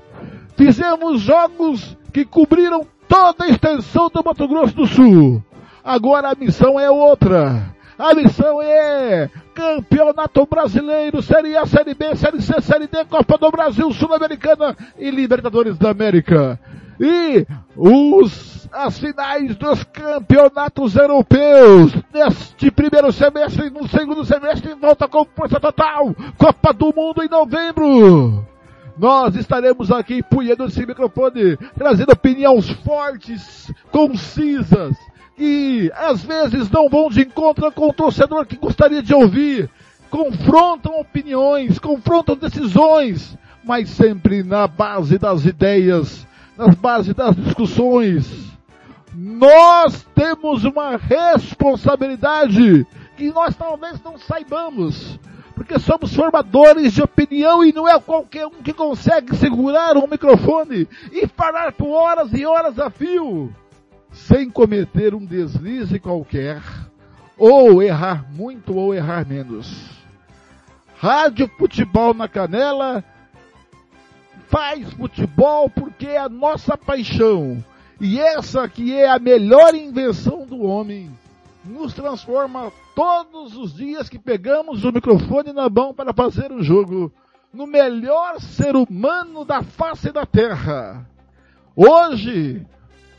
Fizemos jogos que cobriram toda a extensão do Mato Grosso do Sul. Agora a missão é outra. A missão é Campeonato Brasileiro, Série A, Série B, Série C, Série D, Copa do Brasil, Sul-Americana e Libertadores da América. E os, as finais dos campeonatos europeus neste primeiro semestre e no segundo semestre volta com força total. Copa do Mundo em novembro. Nós estaremos aqui punhando esse microfone, trazendo opiniões fortes, concisas, que às vezes não vão de encontro com o torcedor que gostaria de ouvir. Confrontam opiniões, confrontam decisões, mas sempre na base das ideias, na base das discussões. Nós temos uma responsabilidade que nós talvez não saibamos, porque somos formadores de opinião e não é qualquer um que consegue segurar um microfone e falar por horas e horas a fio sem cometer um deslize qualquer ou errar muito ou errar menos. Rádio Futebol na Canela faz futebol porque é a nossa paixão. E essa que é a melhor invenção do homem nos transforma todos os dias que pegamos o microfone na mão para fazer um jogo no melhor ser humano da face da terra. Hoje,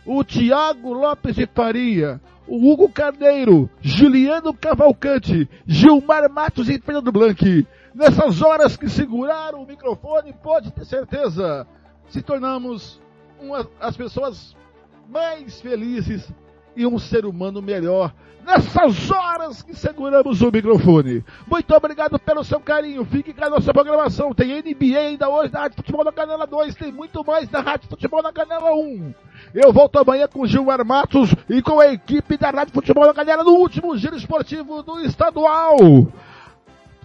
o Tiago Lopes de Faria, o Hugo Carneiro, Juliano Cavalcante, Gilmar Matos e Fernando Blanc. Nessas horas que seguraram o microfone, pode ter certeza, se tornamos uma, as pessoas mais felizes e um ser humano melhor nessas horas que seguramos o microfone. Muito obrigado pelo seu carinho. Fique com a nossa programação. Tem NBA ainda hoje na Rádio Futebol na Canela 2. Tem muito mais na Rádio Futebol na Canela 1. Eu volto amanhã com Gilmar Matos e com a equipe da Rádio Futebol na Canela no último giro esportivo do estadual.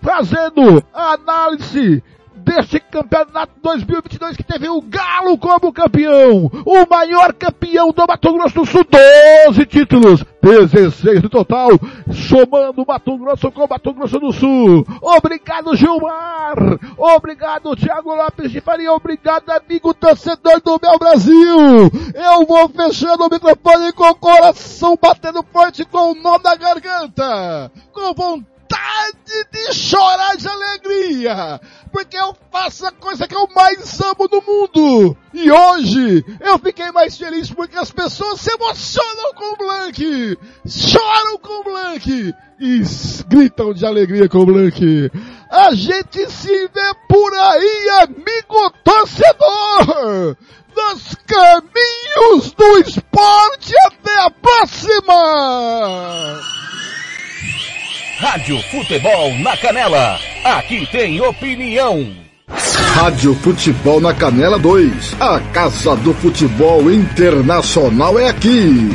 Fazendo a análise deste campeonato 2022 que teve o Galo como campeão, o maior campeão do Mato Grosso do Sul, 12 títulos, 16 no total, somando Mato Grosso com Mato Grosso do Sul. Obrigado Gilmar, obrigado Thiago Lopes de Faria, obrigado amigo torcedor do meu Brasil. Eu vou fechando o microfone com o coração batendo forte com o nó da garganta, com vontade vontade de chorar de alegria, porque eu faço a coisa que eu mais amo no mundo. E hoje eu fiquei mais feliz porque as pessoas se emocionam com o Blank, choram com o Blank e gritam de alegria com o Blank. A gente se vê por aí, amigo torcedor! Nos caminhos do esporte. Até a próxima! Rádio Futebol na Canela. Aqui tem opinião. Rádio Futebol na Canela 2. A Casa do Futebol Internacional é aqui.